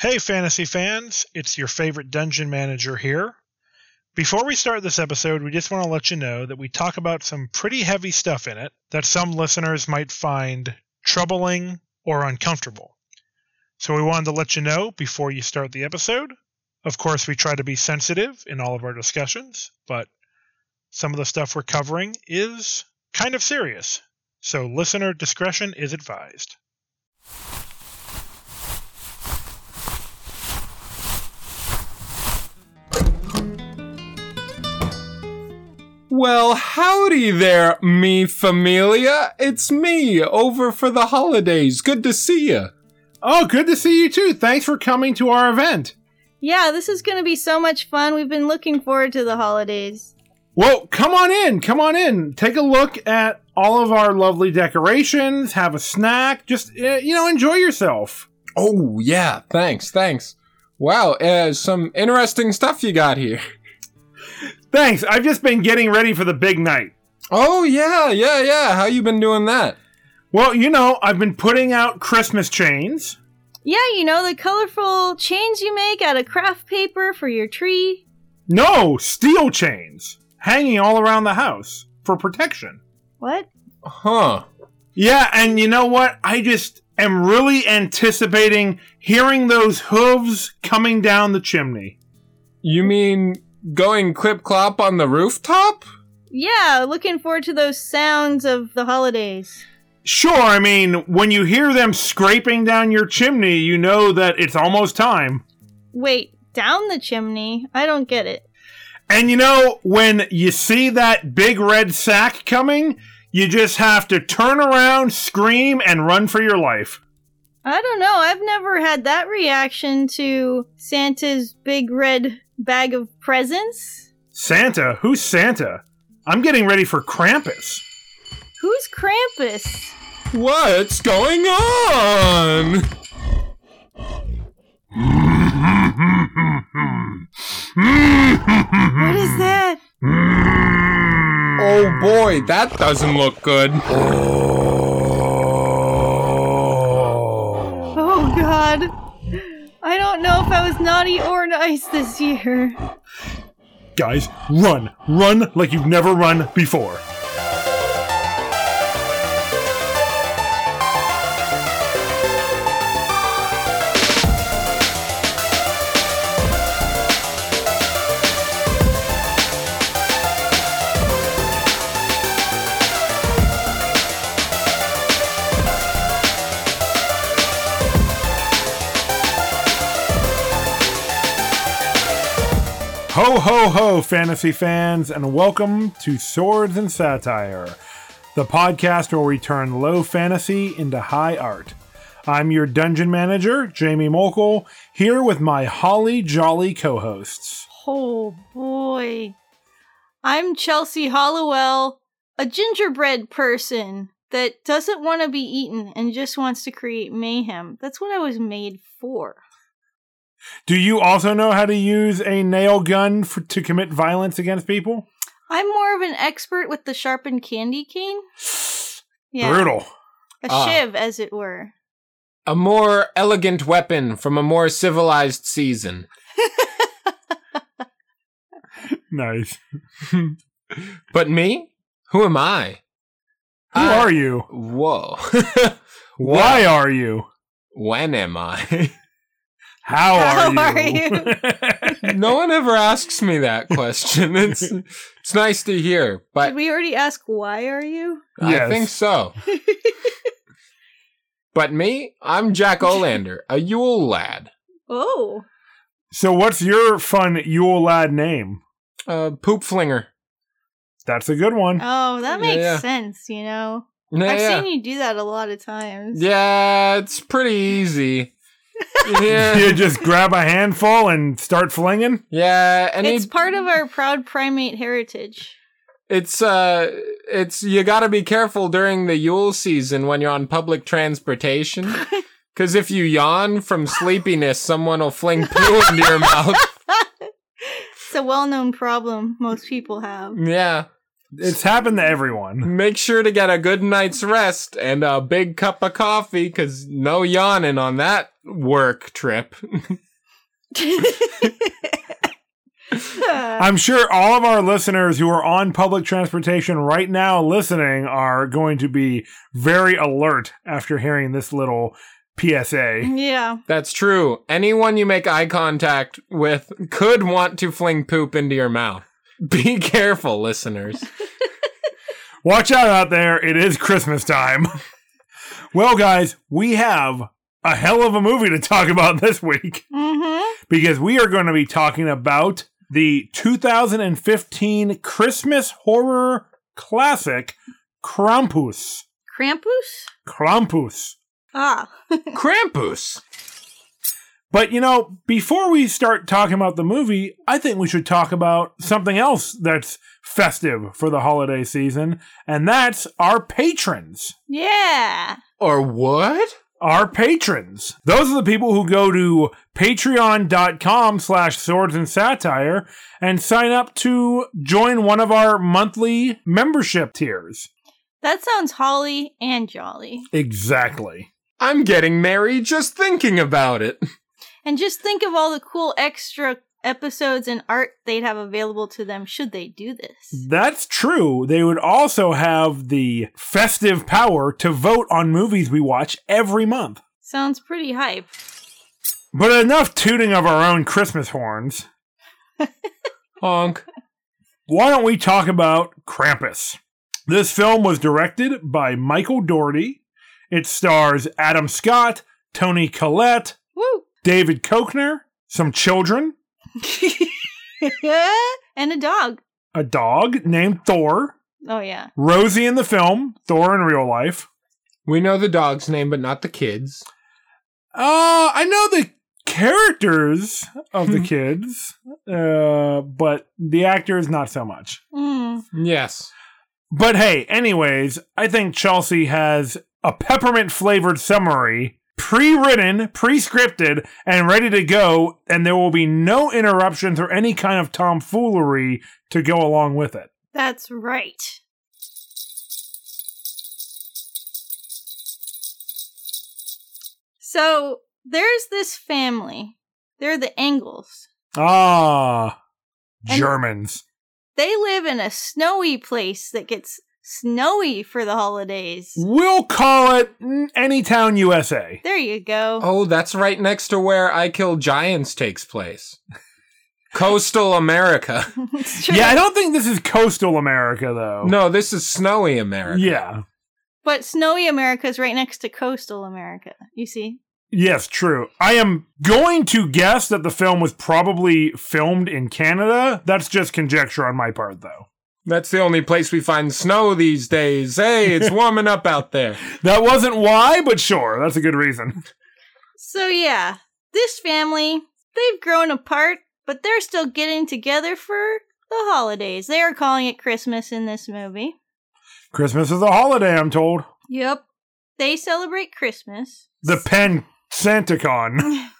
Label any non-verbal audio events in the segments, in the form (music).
Hey, fantasy fans, it's your favorite dungeon manager here. Before we start this episode, we just want to let you know that we talk about some pretty heavy stuff in it that some listeners might find troubling or uncomfortable. So we wanted to let you know before you start the episode. Of course, we try to be sensitive in all of our discussions, but some of the stuff we're covering is kind of serious. So listener discretion is advised. Well, howdy there, me familia. It's me, over for the holidays. Good to see you. Oh, good to see you too. Thanks for coming to our event. Yeah, this is going to be so much fun. We've been looking forward to the holidays. Well, come on in. Come on in. Take a look at all of our lovely decorations. Have a snack. Just, uh, you know, enjoy yourself. Oh, yeah, thanks, thanks. Wow, uh, some interesting stuff you got here. Thanks. I've just been getting ready for the big night. Oh, yeah, yeah, yeah. How you been doing that? Well, you know, I've been putting out Christmas chains. Yeah, you know, the colorful chains you make out of craft paper for your tree. No, steel chains hanging all around the house for protection. What? Huh. Yeah, and you know what? I just am really anticipating hearing those hooves coming down the chimney. You mean going clip clop on the rooftop? Yeah, looking forward to those sounds of the holidays. Sure, I mean, when you hear them scraping down your chimney, you know that it's almost time. Wait, down the chimney? I don't get it. And you know, when you see that big red sack coming, you just have to turn around, scream, and run for your life. I don't know. I've never had that reaction to Santa's big red bag of presents. Santa? Who's Santa? I'm getting ready for Krampus. Who's Krampus? What's going on? What is that? Oh boy, that doesn't look good. Oh god. Don't know if I was naughty or nice this year. Guys, run! Run like you've never run before. Ho ho ho, fantasy fans, and welcome to Swords and Satire, the podcast where we turn low fantasy into high art. I'm your dungeon manager, Jamie Mokel, here with my holly jolly co hosts. Oh boy. I'm Chelsea Hollowell, a gingerbread person that doesn't want to be eaten and just wants to create mayhem. That's what I was made for. Do you also know how to use a nail gun for, to commit violence against people? I'm more of an expert with the sharpened candy cane. (sighs) Yeah. Brutal. A Ah. shiv, as it were. A more elegant weapon from a more civilized season. (laughs) Nice. (laughs) But me? Who am I? Who I- are you? Whoa. (laughs) Why are you? When am I? How, How are are you? (laughs) no one ever asks me that question. It's it's nice to hear, but Did we already ask why are you? I Yes. think so. (laughs) But me, I'm Jack Olander, a Yule lad. Oh. so, what's your fun Yule lad name? Uh, poop flinger. That's a good one. Oh, that Yeah, makes yeah. sense, you know. Yeah, I've yeah. seen you do that a lot of times. Yeah, it's pretty easy. Yeah, You just grab a handful and start flinging? yeah, and It's it- part of our proud primate heritage. it's uh, it's you got to be careful during the Yule season when you're on public transportation, (laughs) because if you yawn from sleepiness, someone will fling poo into your mouth. It's a well known problem most people have. Yeah, It's happened to everyone. Make sure to get a good night's rest and a big cup of coffee, cause no yawning on that work trip. (laughs) I'm sure all of our listeners who are on public transportation right now listening are going to be very alert after hearing this little PSA. yeah. That's true. Anyone you make eye contact with could want to fling poop into your mouth. (laughs) Be careful, listeners. (laughs) Watch out out there. It is Christmas time. (laughs) well, guys, we have a hell of a movie to talk about this week Mm-hmm. because we are going to be talking about the 2015 Christmas horror classic Krampus. Krampus? Krampus. Ah. Krampus. But you know, before we start talking about the movie, I think we should talk about something else that's festive for the holiday season, and that's our patrons. Yeah. Or what? Our patrons. Those are the people who go to patreon.com slash swords and satire and sign up to join one of our monthly membership tiers. That sounds holly and jolly. Exactly. I'm getting merry just thinking about it. (laughs) And just think of all the cool extra episodes and art they'd have available to them should they do this. That's true. They would also have the festive power to vote on movies we watch every month. Sounds pretty hype. But enough tooting of our own Christmas horns. (laughs) Honk. Why don't we talk about Krampus? This film was directed by Michael Dougherty. It stars Adam Scott, Toni Collette, Woo! David Koechner, some children, (laughs) and a dog. a dog named Thor, Oh yeah. Rosie in the film, Thor in real life. We know the dog's name, but not the kids. Uh, I know the characters of the (laughs) kids, uh, but the actors not so much. Mm. Yes. But hey, anyways, I think Chelsea has a peppermint flavored summary pre-written, pre-scripted, and ready to go, and there will be no interruptions or any kind of tomfoolery to go along with it. That's right. So there's this family. They're the Engels. Ah, And- Germans. They live in a snowy place that gets snowy for the holidays. We'll call it Anytown, USA. There you go. Oh, that's right next to where I Kill Giants takes place. Coastal America. (laughs) Yeah, I don't think this is coastal America though. No, this is snowy America. Yeah. But snowy America is right next to coastal America. You see? Yes, true. I am going to guess that the film was probably filmed in Canada. That's just conjecture on my part, though. That's the only place we find snow these days. Hey, it's (laughs) warming up out there. That wasn't why, but sure, that's a good reason. So yeah, this family, they've grown apart, but they're still getting together for the holidays. They are calling it Christmas in this movie. Christmas is a holiday, I'm told. Yep. They celebrate Christmas. The Penn SantaCon. (laughs)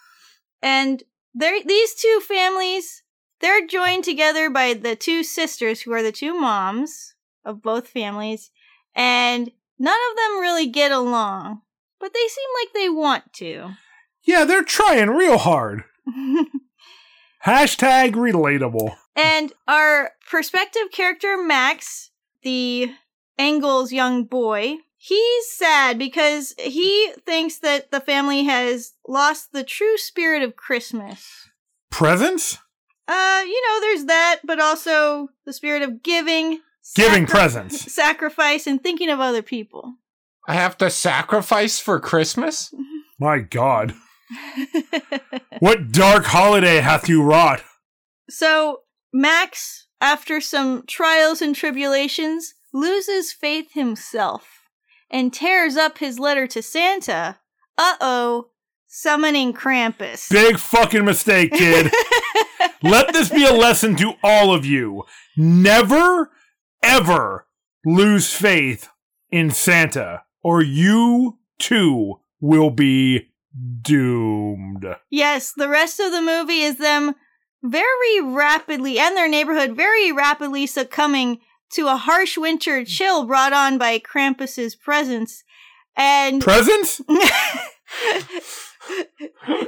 And they're, these two families, they're joined together by the two sisters who are the two moms of both families, and none of them really get along, but they seem like they want to. yeah, they're trying real hard. (laughs) Hashtag relatable. and our perspective character, Max, the Engels young boy, he's sad because he thinks that the family has lost the true spirit of Christmas. Presents? Uh, you know, there's that, but also the spirit of giving, Giving sacri- presents. (laughs) sacrifice, and thinking of other people. I have to sacrifice for Christmas? (laughs) My God. (laughs) What dark holiday hath you wrought? so, Max, after some trials and tribulations, loses faith himself and tears up his letter to Santa. Uh oh, summoning Krampus. Big fucking mistake, kid. Let this be a lesson to all of you. Never, ever lose faith in Santa, or you too will be doomed. yes, the rest of the movie is them very rapidly, and their neighborhood very rapidly succumbing to a harsh winter chill brought on by Krampus's presence. And Presents? (laughs)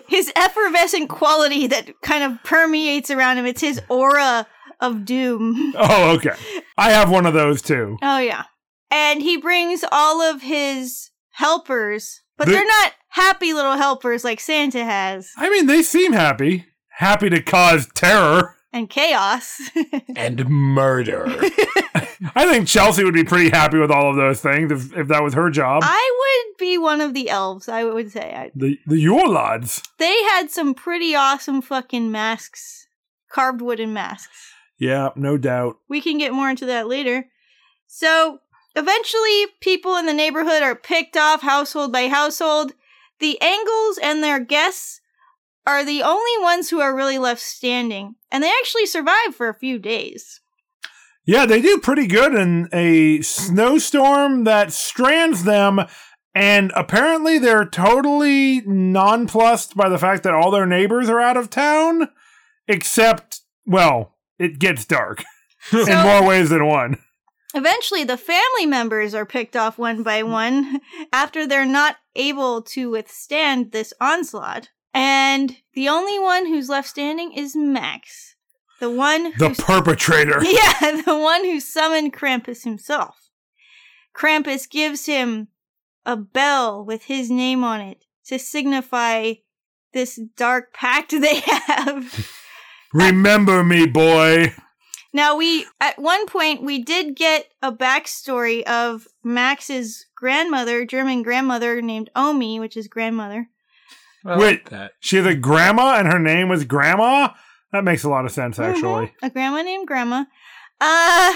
his effervescent quality that kind of permeates around him. It's his aura of doom. (laughs) Oh, okay. I have one of those too. Oh, yeah. And he brings all of his helpers, but The- they're not happy little helpers like Santa has, I mean, they seem happy. Happy to cause terror. And chaos. and murder. (laughs) I think Chelsea would be pretty happy with all of those things if, if that was her job. I would be one of the elves, I would say. I- the the Yule lads. They had some pretty awesome fucking masks, carved wooden masks. Yeah, no doubt. We can get more into that later. So, eventually, people in the neighborhood are picked off household by household. The Angles and their guests are the only ones who are really left standing, and they actually survive for a few days. Yeah, they do pretty good in a snowstorm that strands them, and apparently they're totally nonplussed by the fact that all their neighbors are out of town, except, well, it gets dark (laughs) in more ways than one. Eventually, the family members are picked off one by one (laughs) after they're not able to withstand this onslaught. And the only one who's left standing is Max, the one The perpetrator. (laughs) Yeah, the one who summoned Krampus himself. Krampus gives him a bell with his name on it to signify this dark pact (laughs) they have. Remember me, boy. now, we, at one point, we did get a backstory of Max's grandmother, German grandmother named Omi, which is grandmother. I Wait. like that. She has a grandma, and her name was Grandma. That makes a lot of sense, actually. Mhm, A grandma named Grandma. Uh,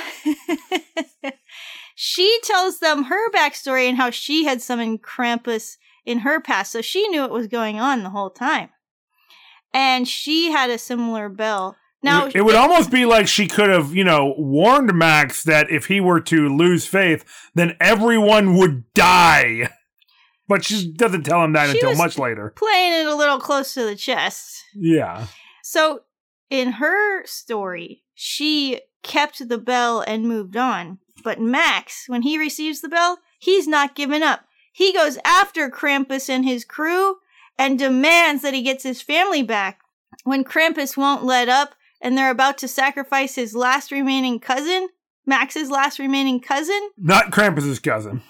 (laughs) she tells them her backstory and how she had summoned Krampus in her past, so she knew what was going on the whole time. And she had a similar bell. Now, it would almost be like she could have, you know, warned Max that if he were to lose faith, then everyone would die. (laughs) But she doesn't tell him that She until much later. playing it a little close to the chest. Yeah. So, in her story, she kept the bell and moved on. But Max, when he receives the bell, he's not giving up. He goes after Krampus and his crew and demands that he gets his family back. When Krampus won't let up and they're about to sacrifice his last remaining cousin, Max's last remaining cousin, Not Krampus's cousin.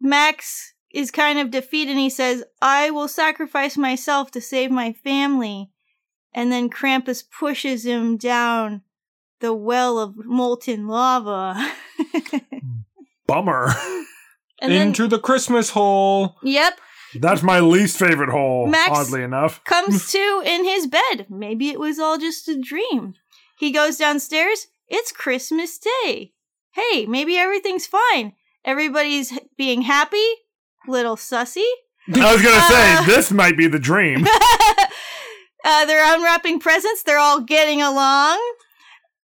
Max is kind of defeated and he says, I will sacrifice myself to save my family. And then Krampus pushes him down the well of molten lava. (laughs) Bummer. and then, Into the Christmas hole. yep, That's my least favorite hole, Max- oddly enough. comes (laughs) to in his bed. Maybe it was all just a dream. He goes downstairs. It's Christmas Day. Hey, maybe everything's fine. Everybody's being happy. Little sussy. I was to say, Uh. this might be the dream. (laughs) uh, they're unwrapping presents. They're all getting along.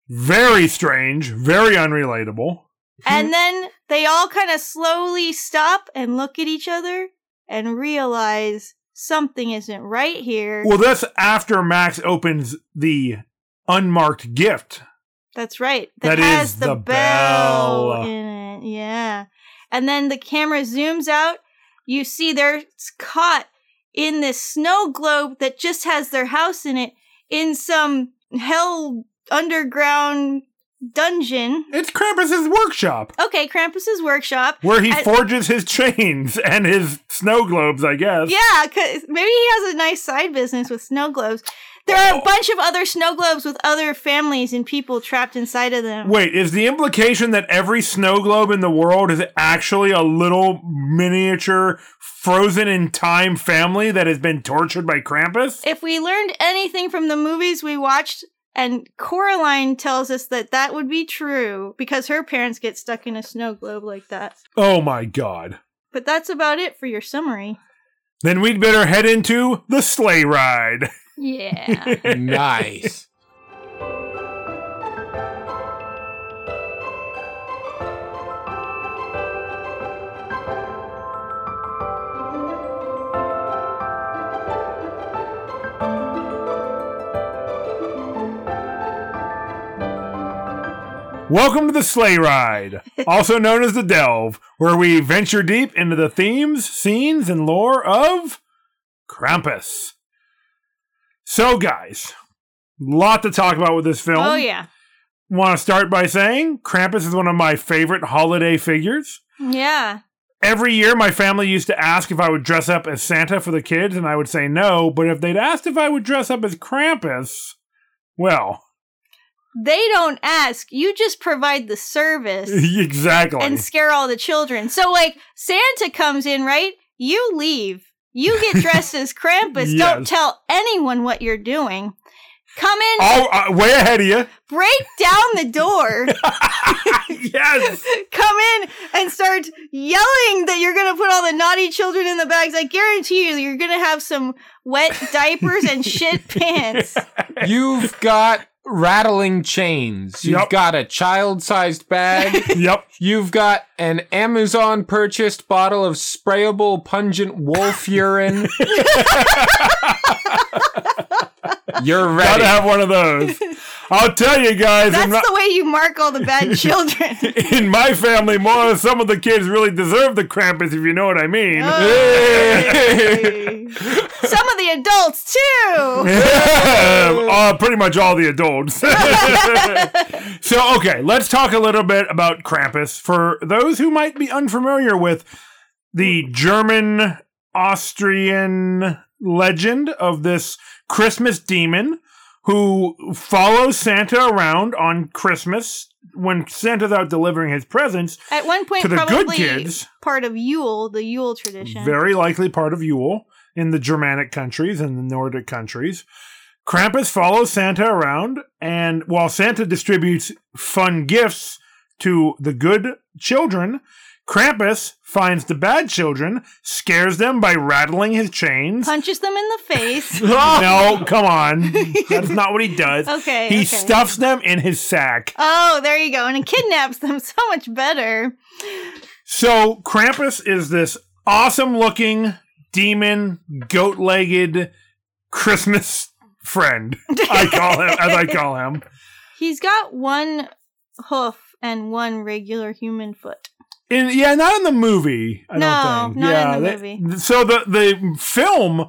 Very strange, very unrelatable. And then they all kind of slowly stop and look at each other and realize something isn't right here. Well, that's after Max opens the unmarked gift. That's right. That, That has the, the bell, bell. in it. Yeah. And then the camera zooms out. You see they're caught in this snow globe that just has their house in it in some hell underground dungeon. It's Krampus's workshop Okay, Krampus's workshop. where he I- forges his chains (laughs) and his snow globes, I guess. Yeah, cause maybe he has a nice side business with snow globes. There are a oh. bunch of other snow globes with other families and people trapped inside of them. Wait, is the implication that every snow globe in the world is actually a little miniature frozen in time family that has been tortured by Krampus? If we learned anything from the movies we watched, and Coraline tells us that that would be true because her parents get stuck in a snow globe like that. Oh my god. But that's about it for your summary. Then we'd better head into the sleigh ride. (laughs) Yeah. (laughs) nice. Welcome to the Sleigh Ride, (laughs) also known as the Delve, where we venture deep into the themes, scenes, and lore of Krampus. So, guys, lot to talk about with this film. Oh yeah. Want to start by saying Krampus is one of my favorite holiday figures. Yeah. Every year, my family used to ask if I would dress up as Santa for the kids, and I would say no. But if they'd asked if I would dress up as Krampus, well, They don't ask. You just provide the service (laughs) exactly. and scare all the children. So like Santa comes in, right? You leave. You get dressed as Krampus. (laughs) Don't tell anyone what you're doing. Come in, Oh, uh, way ahead of you. break down the door, (laughs) yes. come in and start yelling that you're gonna put all the naughty children in the bags. I guarantee you, you're gonna have some wet diapers and shit (laughs) pants. You've got rattling chains. You've Yep. got a child-sized bag. (laughs) Yep. You've got an Amazon purchased bottle of sprayable pungent wolf urine. (laughs) You're ready. Gotta have one of those. I'll tell you guys, That's not, the way you mark all the bad (laughs) children. in my family, more some of the kids really deserve the Krampus, if you know what I mean. Oh. Hey. (laughs) Some of the adults too. uh, pretty much all the adults. (laughs) so, okay, let's talk a little bit about Krampus. For those who might be unfamiliar with the German Austrian legend of this Christmas demon who follows Santa around on Christmas when Santa's out delivering his presents, At one point, To the good kids. part of Yule, the Yule tradition. very likely part of Yule in the Germanic countries and the Nordic countries. Krampus follows Santa around, and while Santa distributes fun gifts to the good children, Krampus finds the bad children, scares them by rattling his chains. Punches them in the face. (laughs) no, come on. That's not what he does. (laughs) Okay, He okay. stuffs them in his sack. oh, there you go. And he kidnaps them (laughs) so much better. So Krampus is this awesome looking demon, goat legged Christmas friend. I call him as I call him. He's got one hoof and one regular human foot. In yeah, not in the movie. I No, don't think. not yeah, in the they- movie. So the the film.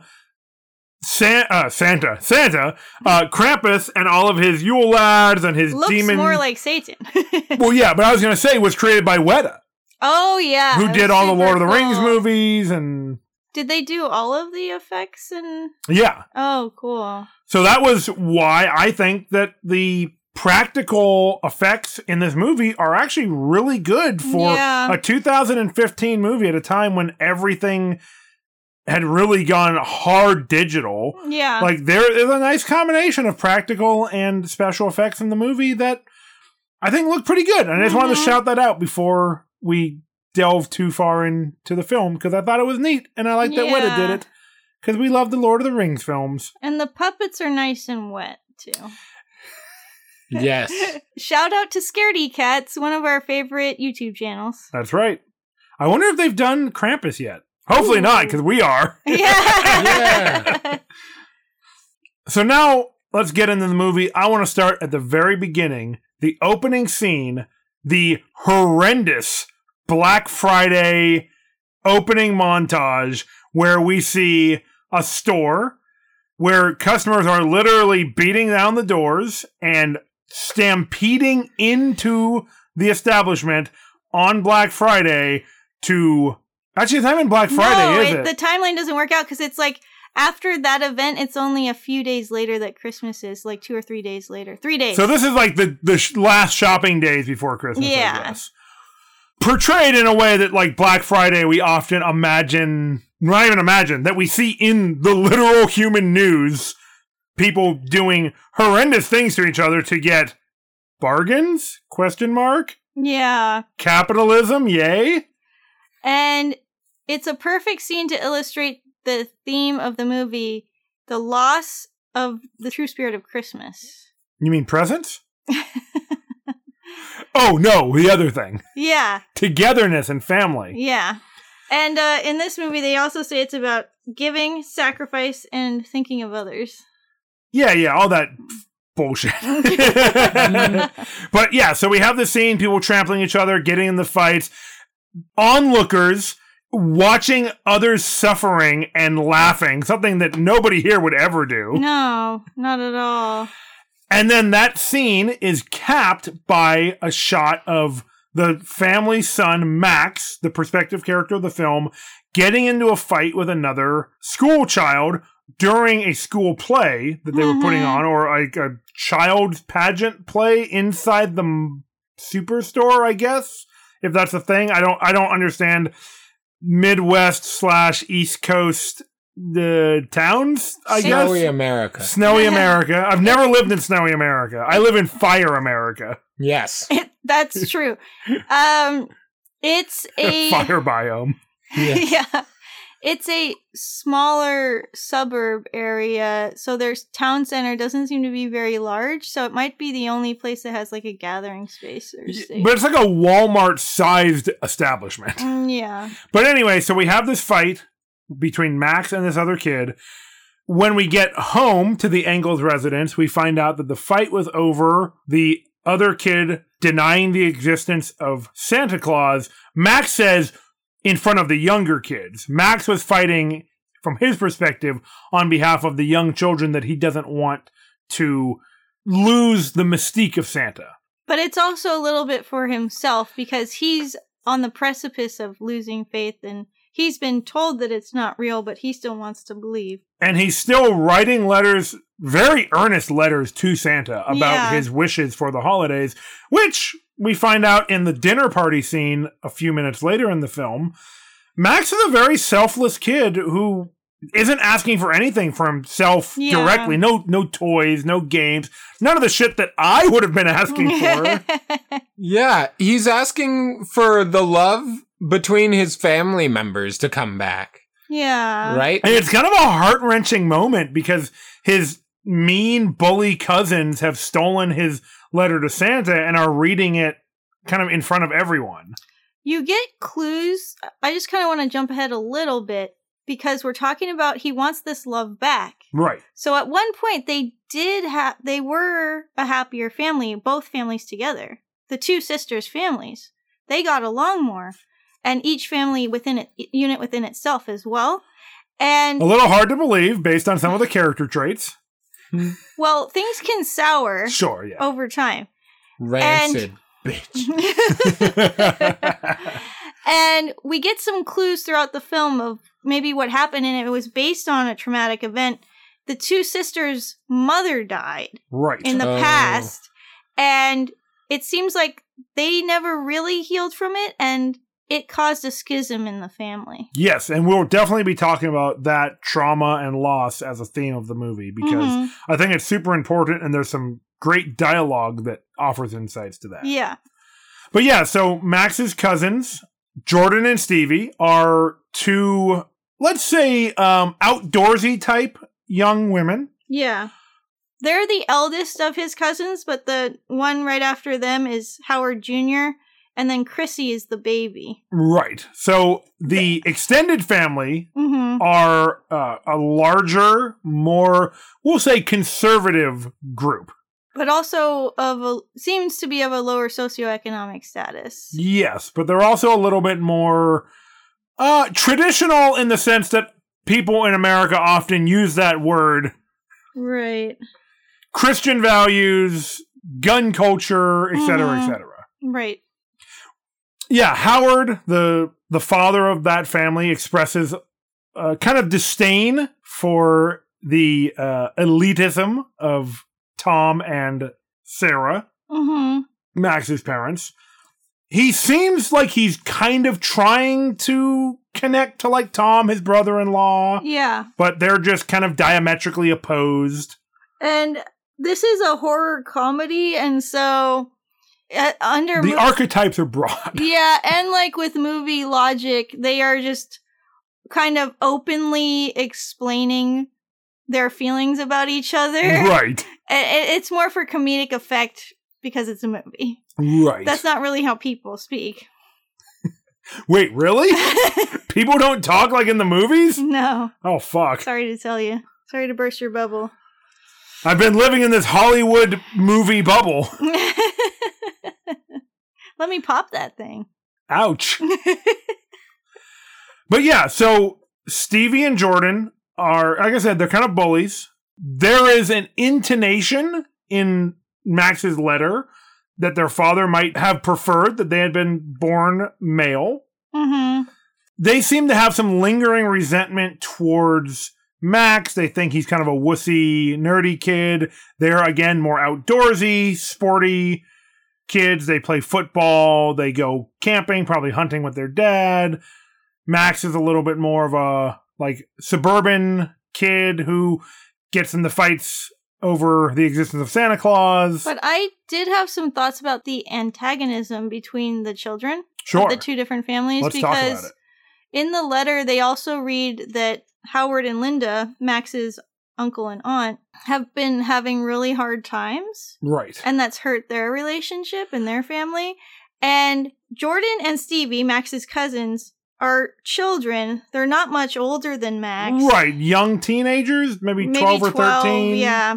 San, uh, Santa, Santa, uh, Krampus, and all of his Yule lads and his Looks demon. more like Satan. (laughs) well, yeah, but I was gonna say was created by Weta, oh yeah. who did all the Lord of the Rings movies, and Did they do all of the effects and yeah, Oh, cool. So that was why I think that the practical effects in this movie are actually really good for Yeah. a 2015 movie at a time when everything had really gone hard digital. Yeah. Like there is a nice combination of practical and special effects in the movie that I think look pretty good. And I just wanted to Mhm. shout that out before we delve too far into the film because I thought it was neat and I like that Weta did it because we love the Lord of the Rings films. and the puppets are nice and wet too. Yes. (laughs) Shout out to Scaredy Cats, one of our favorite YouTube channels. That's right. I wonder if they've done Krampus yet. Hopefully not, because we are. (laughs) (laughs) Yeah. So now let's get into the movie. I want to start at the very beginning, the opening scene, the horrendous Black Friday opening montage where we see a store where customers are literally beating down the doors and stampeding into the establishment on Black Friday to actually it's not even Black Friday, no, is it, it? the timeline doesn't work out because it's like after that event, it's only a few days later that Christmas is, like two or three days later. Three days. So this is like the the sh- last shopping days before Christmas. Yeah. Portrayed in a way that like Black Friday, we often imagine, not even imagine that we see in the literal human news, people doing horrendous things to each other to get bargains? Question mark. yeah. Capitalism, yay. And it's a perfect scene to illustrate the theme of the movie the loss of the true spirit of Christmas. You mean presents? (laughs) oh no, the other thing, Yeah, togetherness and family. yeah. And uh, in this movie, they also say it's about giving, sacrifice, and thinking of others. Yeah, yeah, all that bullshit. (laughs) but yeah, so we have the scene, people trampling each other, getting in the fights, onlookers watching others suffering and laughing, something that nobody here would ever do. No, not at all. And then that scene is capped by a shot of the family son, Max, the prospective character of the film, getting into a fight with another school child during a school play that they were putting Mhm. on, or like a child pageant play inside the m- superstore, I guess. If that's a thing, I don't. I don't understand Midwest slash East Coast the towns. I guess Snowy America. Snowy (laughs) America. I've never lived in snowy America. I live in fire America. Yes. (laughs) It, that's true. Um, it's (laughs) a fire biome. Yeah. yeah. It's a smaller suburb area, so their town center doesn't seem to be very large, so it might be the only place that has like a gathering space or safe. But it's like a Walmart sized establishment. Mm, yeah. (laughs) But anyway, so we have this fight between Max and this other kid. When we get home to the Engels residence, we find out that the fight was over the other kid denying the existence of Santa Claus. Max says in front of the younger kids. Max was fighting from his perspective on behalf of the young children that he doesn't want to lose the mystique of Santa. But it's also a little bit for himself because he's on the precipice of losing faith and he's been told that it's not real, but he still wants to believe. and he's still writing letters, very earnest letters to Santa about Yeah. his wishes for the holidays, which we find out in the dinner party scene a few minutes later in the film. Max is a very selfless kid who isn't asking for anything for himself Yeah. directly. No no toys, no games, none of the shit that I would have been asking (laughs) for. Yeah, he's asking for the love between his family members to come back, yeah. right? And it's kind of a heart wrenching moment because his mean bully cousins have stolen his letter to Santa and are reading it kind of in front of everyone. You get clues. I just kind of want to jump ahead a little bit because we're talking about he wants this love back. Right. So at one point they did have they were a happier family, both families together. The two sisters' families. They got along more. And each family within it unit within itself as well. And A little hard to believe based on some of the character traits. (laughs) well, things can sour Sure, yeah. over time. Rancid bitch. (laughs) and we get some clues throughout the film of maybe what happened, and it was based on a traumatic event. The two sisters' mother died right. in the Oh. past, and it seems like they never really healed from it, and it caused a schism in the family. yes, and we'll definitely be talking about that trauma and loss as a theme of the movie because Mhm. I think it's super important and there's some great dialogue that offers insights to that. yeah, But yeah, so Max's cousins, Jordan and Stevie, are two, let's say, um, outdoorsy type young women. yeah. They're the eldest of his cousins, but the one right after them is Howard Jr., and then Chrissy is the baby. Right. So the extended family hmm are uh, a larger, more, we'll say, conservative group. but also of a seems to be of a lower socioeconomic status. Yes, but they're also a little bit more uh, traditional in the sense that people in America often use that word Right. Christian values, gun culture, et cetera, et Mhm. cetera. Right. Yeah, Howard, the the father of that family, expresses uh, kind of disdain for the uh, elitism of Tom and Sarah, hmm Max's parents. He seems like he's kind of trying to connect to like Tom, his brother-in-law, Yeah. but they're just kind of diametrically opposed. And this is a horror comedy, and so Uh, under The mo- archetypes are broad. (laughs) yeah, and like with movie logic, they are just kind of openly explaining their feelings about each other. right. It's more for comedic effect because it's a movie. Right. That's not really how people speak. (laughs) Wait, really? (laughs) People don't talk like in the movies? no. Oh fuck. Sorry to tell you. Sorry to burst your bubble. I've been living in this Hollywood movie bubble. Let me pop that thing. Ouch. (laughs) but yeah, so Stevie and Jordan are, like I said, they're kind of bullies. There is an intonation in Max's letter that their father might have preferred that they had been born male. hmm They seem to have some lingering resentment towards Max. They think he's kind of a wussy, nerdy kid. They're, again, more outdoorsy, sporty kids. They play football. They go camping, probably hunting with their dad. Max is a little bit more of a like suburban kid who gets in the fights over the existence of Santa Claus. But I did have some thoughts about the antagonism between the children sure. of the two different families Let's because in the letter they also read that Howard and Linda, Max's uncle and aunt, have been having really hard times Right. and that's hurt their relationship and their family. And Jordan and Stevie, Max's cousins, are children. They're not much older than Max. Right. Young teenagers, maybe, Maybe 12 or 13. Yeah.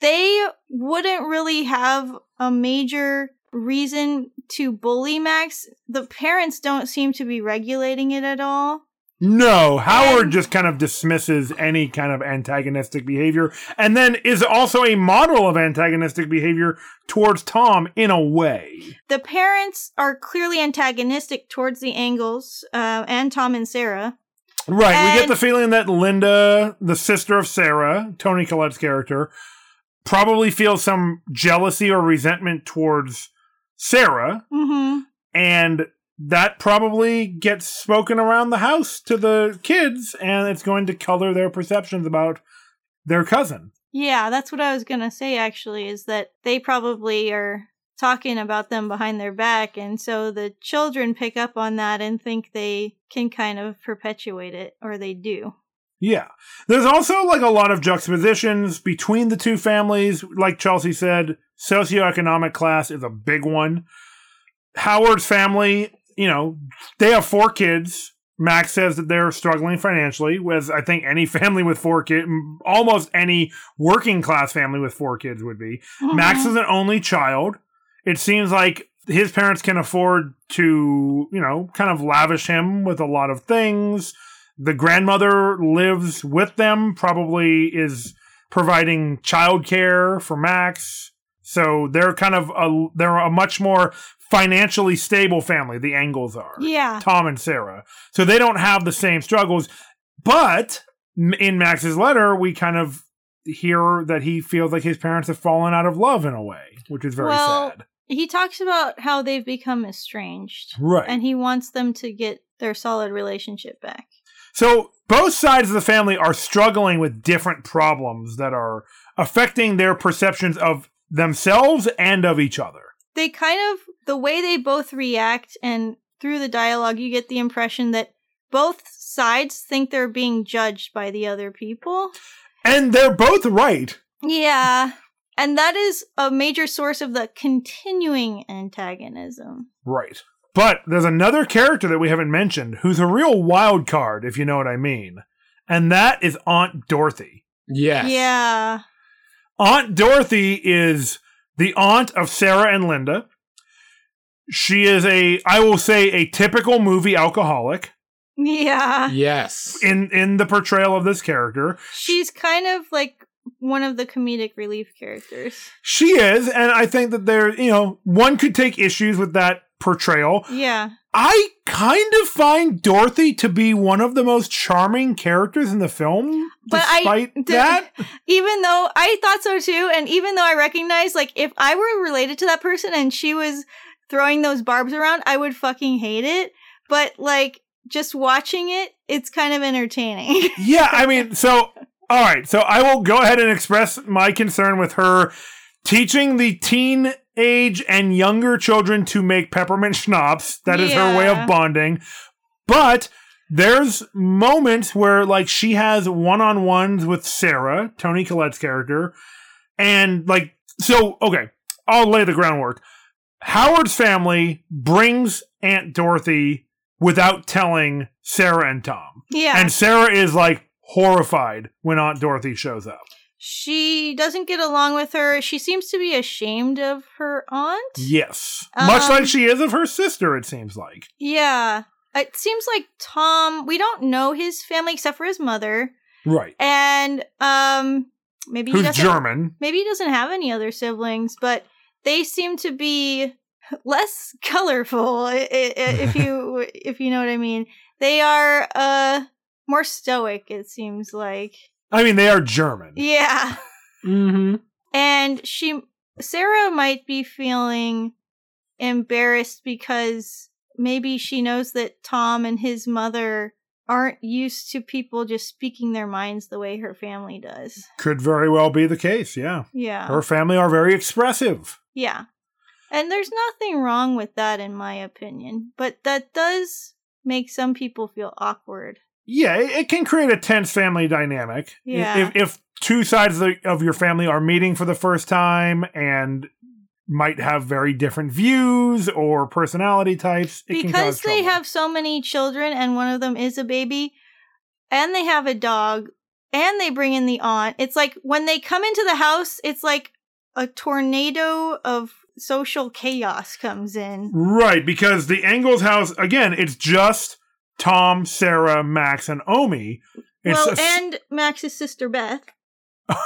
They wouldn't really have a major reason to bully Max. The parents don't seem to be regulating it at all. No, Howard And- just kind of dismisses any kind of antagonistic behavior and then is also a model of antagonistic behavior towards Tom in a way. The parents are clearly antagonistic towards the Angles uh, and Tom and Sarah. Right. we get the feeling that Linda, the sister of Sarah, Toni Collette's character, probably feels some jealousy or resentment towards Sarah, hmm and that probably gets spoken around the house to the kids, and it's going to color their perceptions about their cousin. Yeah, that's what I was gonna say. Actually, is that they probably are talking about them behind their back, and so the children pick up on that and think they can kind of perpetuate it, or they do. Yeah. There's also like a lot of juxtapositions between the two families. Like Chelsea said, socioeconomic class is a big one. Howard's family, you know, they have four kids. Max says that they're struggling financially, as I think any (laughs) family with four kids, almost any working class family with four kids would be. Max Mhm. is an only child. It seems like his parents can afford to, you know, kind of lavish him with a lot of things. The grandmother lives with them, probably is providing childcare for Max. So they're kind of a they're a much more financially stable family, the Angles are. Yeah. Tom and Sarah. So they don't have the same struggles. But in Max's letter, we kind of hear that he feels like his parents have fallen out of love in a way, which is very Well, sad. He talks about how they've become estranged, Right. and he wants them to get their solid relationship back. So both sides of the family are struggling with different problems that are affecting their perceptions of themselves and of each other. They kind of, the way they both react, and through the dialogue, you get the impression that both sides think they're being judged by the other people. And they're both right. Yeah. And that is a major source of the continuing antagonism. Right. But there's another character that we haven't mentioned who's a real wild card, if you know what I mean. And that is Aunt Dorothy. Yes. Yeah. Aunt Dorothy is the aunt of Sarah and Linda. She is a, I will say, a typical movie alcoholic Yeah. Yes. in in the portrayal of this character. She's kind of like one of the comedic relief characters. She is, and I think that there, you know, one could take issues with that portrayal. Yeah. I kind of find Dorothy to be one of the most charming characters in the film. But I- that, (laughs) Even though I thought so too, and even though I recognize, like, if I were related to that person and she was throwing those barbs around, I would fucking hate it. But, like, just watching it, it's kind of entertaining. (laughs) yeah, I mean, so all right, so I will go ahead and express my concern with her teaching the teen age and younger children to make peppermint schnapps. That is her way of bonding. But there's moments where like she has one-on-ones with Sarah, Toni Collette's character, and like so okay, I'll lay the groundwork. Howard's family brings Aunt Dorothy without telling Sarah and Tom. yeah. And Sarah is like horrified when Aunt Dorothy shows up. She doesn't get along with her. She seems to be ashamed of her aunt. Yes. Much Um, like she is of her sister, it seems like. Yeah. It seems like Tom, we don't know his family except for his mother. Right. And um maybe he doesn't German. maybe he doesn't have any other siblings, but they seem to be less (laughs) colorful if you (laughs) if you know what I mean. They are uh more stoic it seems like. I mean, they are German. Yeah. Mm-hmm. And she Sarah might be feeling embarrassed because maybe she knows that Tom and his mother aren't used to people just speaking their minds the way her family does. Could very well be the case, yeah. Yeah. Her family are very expressive. Yeah. And there's nothing wrong with that in my opinion, but that does make some people feel awkward. Yeah, it, can create a tense family dynamic. Yeah. If, if two sides of, the, of your family are meeting for the first time and might have very different views or personality types, it because cause they have so many children and one of them is a baby and they have a dog and they bring in the aunt it's like when they come into the house it's like a tornado of social chaos comes in Right, because the Engels house, again, it's just Tom, Sarah, Max, and Omi. It's well and max's sister beth (laughs)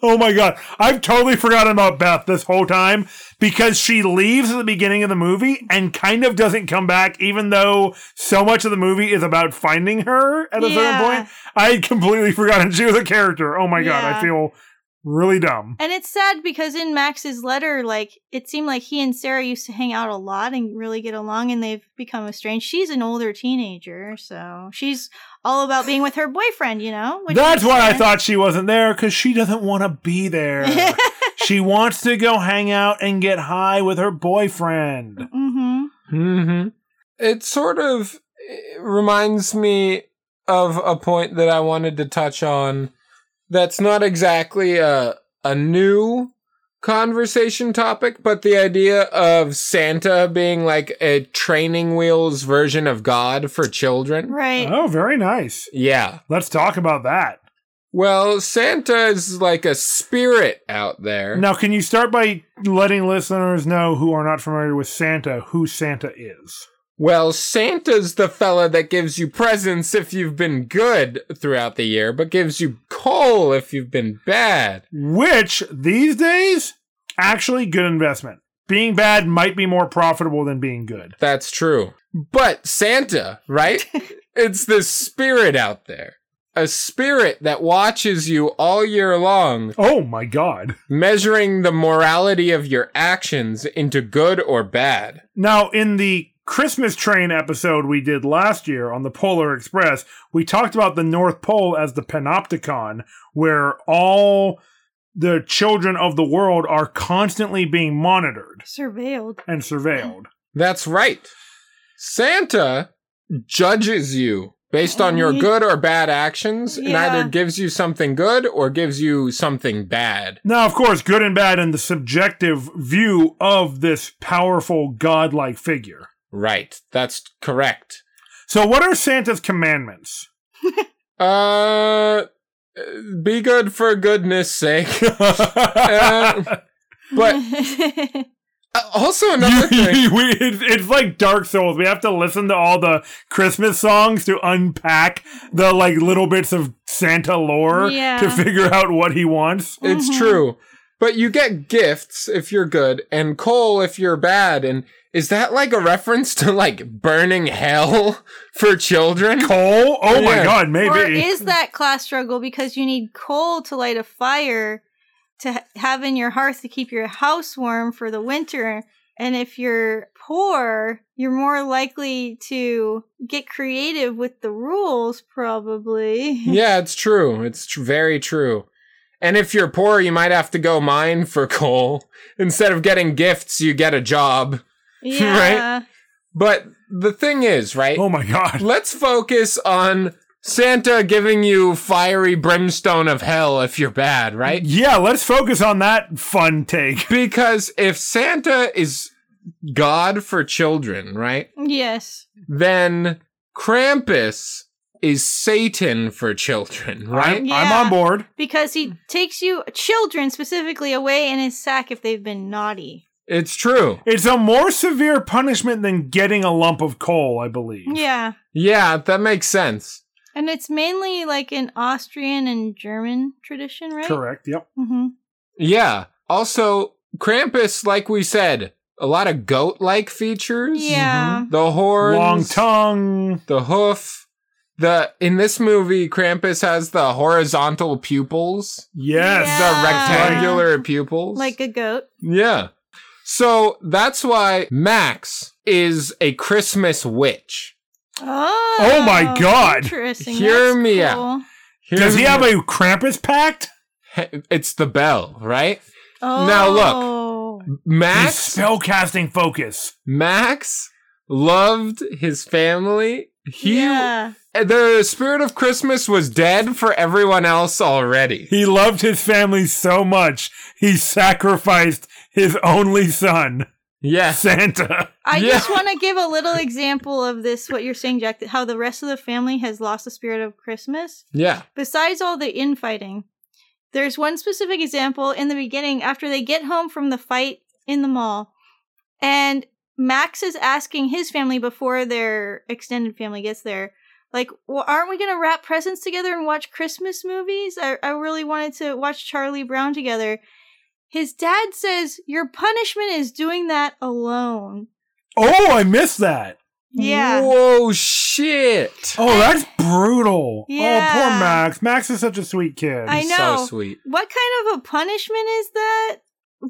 Oh my god, I've totally forgotten about Beth this whole time because she leaves at the beginning of the movie and kind of doesn't come back, even though so much of the movie is about finding her at a certain point. I had completely forgotten she was a character. Oh my god, I feel really dumb. and it's sad because in max's letter like it seemed like he and sarah used to hang out a lot and really get along and they've become estranged she's an older teenager so she's all about being with her boyfriend you know which That's makes why I thought she wasn't there because she doesn't want to be there. (laughs) she wants to go hang out and get high with her boyfriend. mm-hmm Mm-hmm. It sort of eh, reminds me of a point that I wanted to touch on. That's not exactly a a new conversation topic, but the idea of Santa being like a training wheels version of God for children. right Oh, very nice. Yeah. Let's talk about that. Well, Santa is like a spirit out there. Now, can you start by letting listeners know who are not familiar with Santa who Santa is? Well, Santa's the fella that gives you presents if you've been good throughout the year, but gives you coal if you've been bad. Which, these days, actually good investment. Being bad might be more profitable than being good. That's true. But Santa, right? (laughs) it's the spirit out there. A spirit that watches you all year long, Oh my god. measuring the morality of your actions into good or bad. Now, in the Christmas train episode we did last year on the Polar Express, we talked about the North Pole as the panopticon, where all the children of the world are constantly being monitored surveilled and surveilled. That's right. Santa judges you based on your good or bad actions and either gives you something good or gives you something bad. Now, of course, good and bad in the subjective view of this powerful godlike figure. Right. That's correct. So, what are Santa's commandments? (laughs) Uh be good for goodness sake. (laughs) Uh, but (laughs) uh, also another thing. we, it's, it's like Dark Souls. We have to listen to all the Christmas songs to unpack the like little bits of Santa lore Yeah. to figure out what he wants. It's Mhm. true. But you get gifts if you're good and coal if you're bad and is that like a reference to like burning hell (laughs) for children? Coal? Oh my god, maybe. or is that class struggle because you need coal to light a fire to have in your hearth to keep your house warm for the winter and if you're poor you're more likely to get creative with the rules probably (laughs) yeah, it's true. It's tr- very true. And if you're poor, you might have to go mine for coal. Instead of getting gifts, you get a job. (laughs) yeah right? But the thing is, right? oh my god. Let's focus on Santa giving you fiery brimstone of hell if you're bad, right? Yeah, let's focus on that fun take. (laughs) Because if Santa is God for children, right? yes Then Krampus is Satan for children, right? I'm, I'm on board. because he takes you children specifically away in his sack if they've been naughty. It's true. It's a more severe punishment than getting a lump of coal, I believe. Yeah. Yeah, that makes sense. And it's mainly like an Austrian and German tradition, right? Correct. Yep. Mm-hmm. Yeah. Also, Krampus, like we said, a lot of goat like features. Yeah. The horns, Long tongue. the hoof. The in this movie, Krampus has the horizontal pupils, Yes. Yeah. the rectangular pupils. Like a goat. yeah. So that's why Max is a Christmas witch. Oh. Oh my God. Interesting. Hear That's me out. cool. Does he have the- a Krampus pact? It's the bell, right? Oh. Now look. His Max spellcasting focus. Max loved his family. He yeah. the spirit of Christmas was dead for everyone else already. He loved his family so much, he sacrificed his only son, Yeah. Santa. I Yeah. just want to give a little example of this, what you're saying, Jack, how the rest of the family has lost the spirit of Christmas. Yeah. Besides all the infighting, there's one specific example in the beginning after they get home from the fight in the mall, and Max is asking his family before their extended family gets there, like, well, aren't we going to wrap presents together and watch Christmas movies? I, I really wanted to watch Charlie Brown together. His dad says, Your punishment is doing that alone. Oh, I missed that. Yeah. Whoa, shit. Oh, that's brutal. Yeah. Oh, poor Max. Max is such a sweet kid. I He's know. So sweet. What kind of a punishment is that?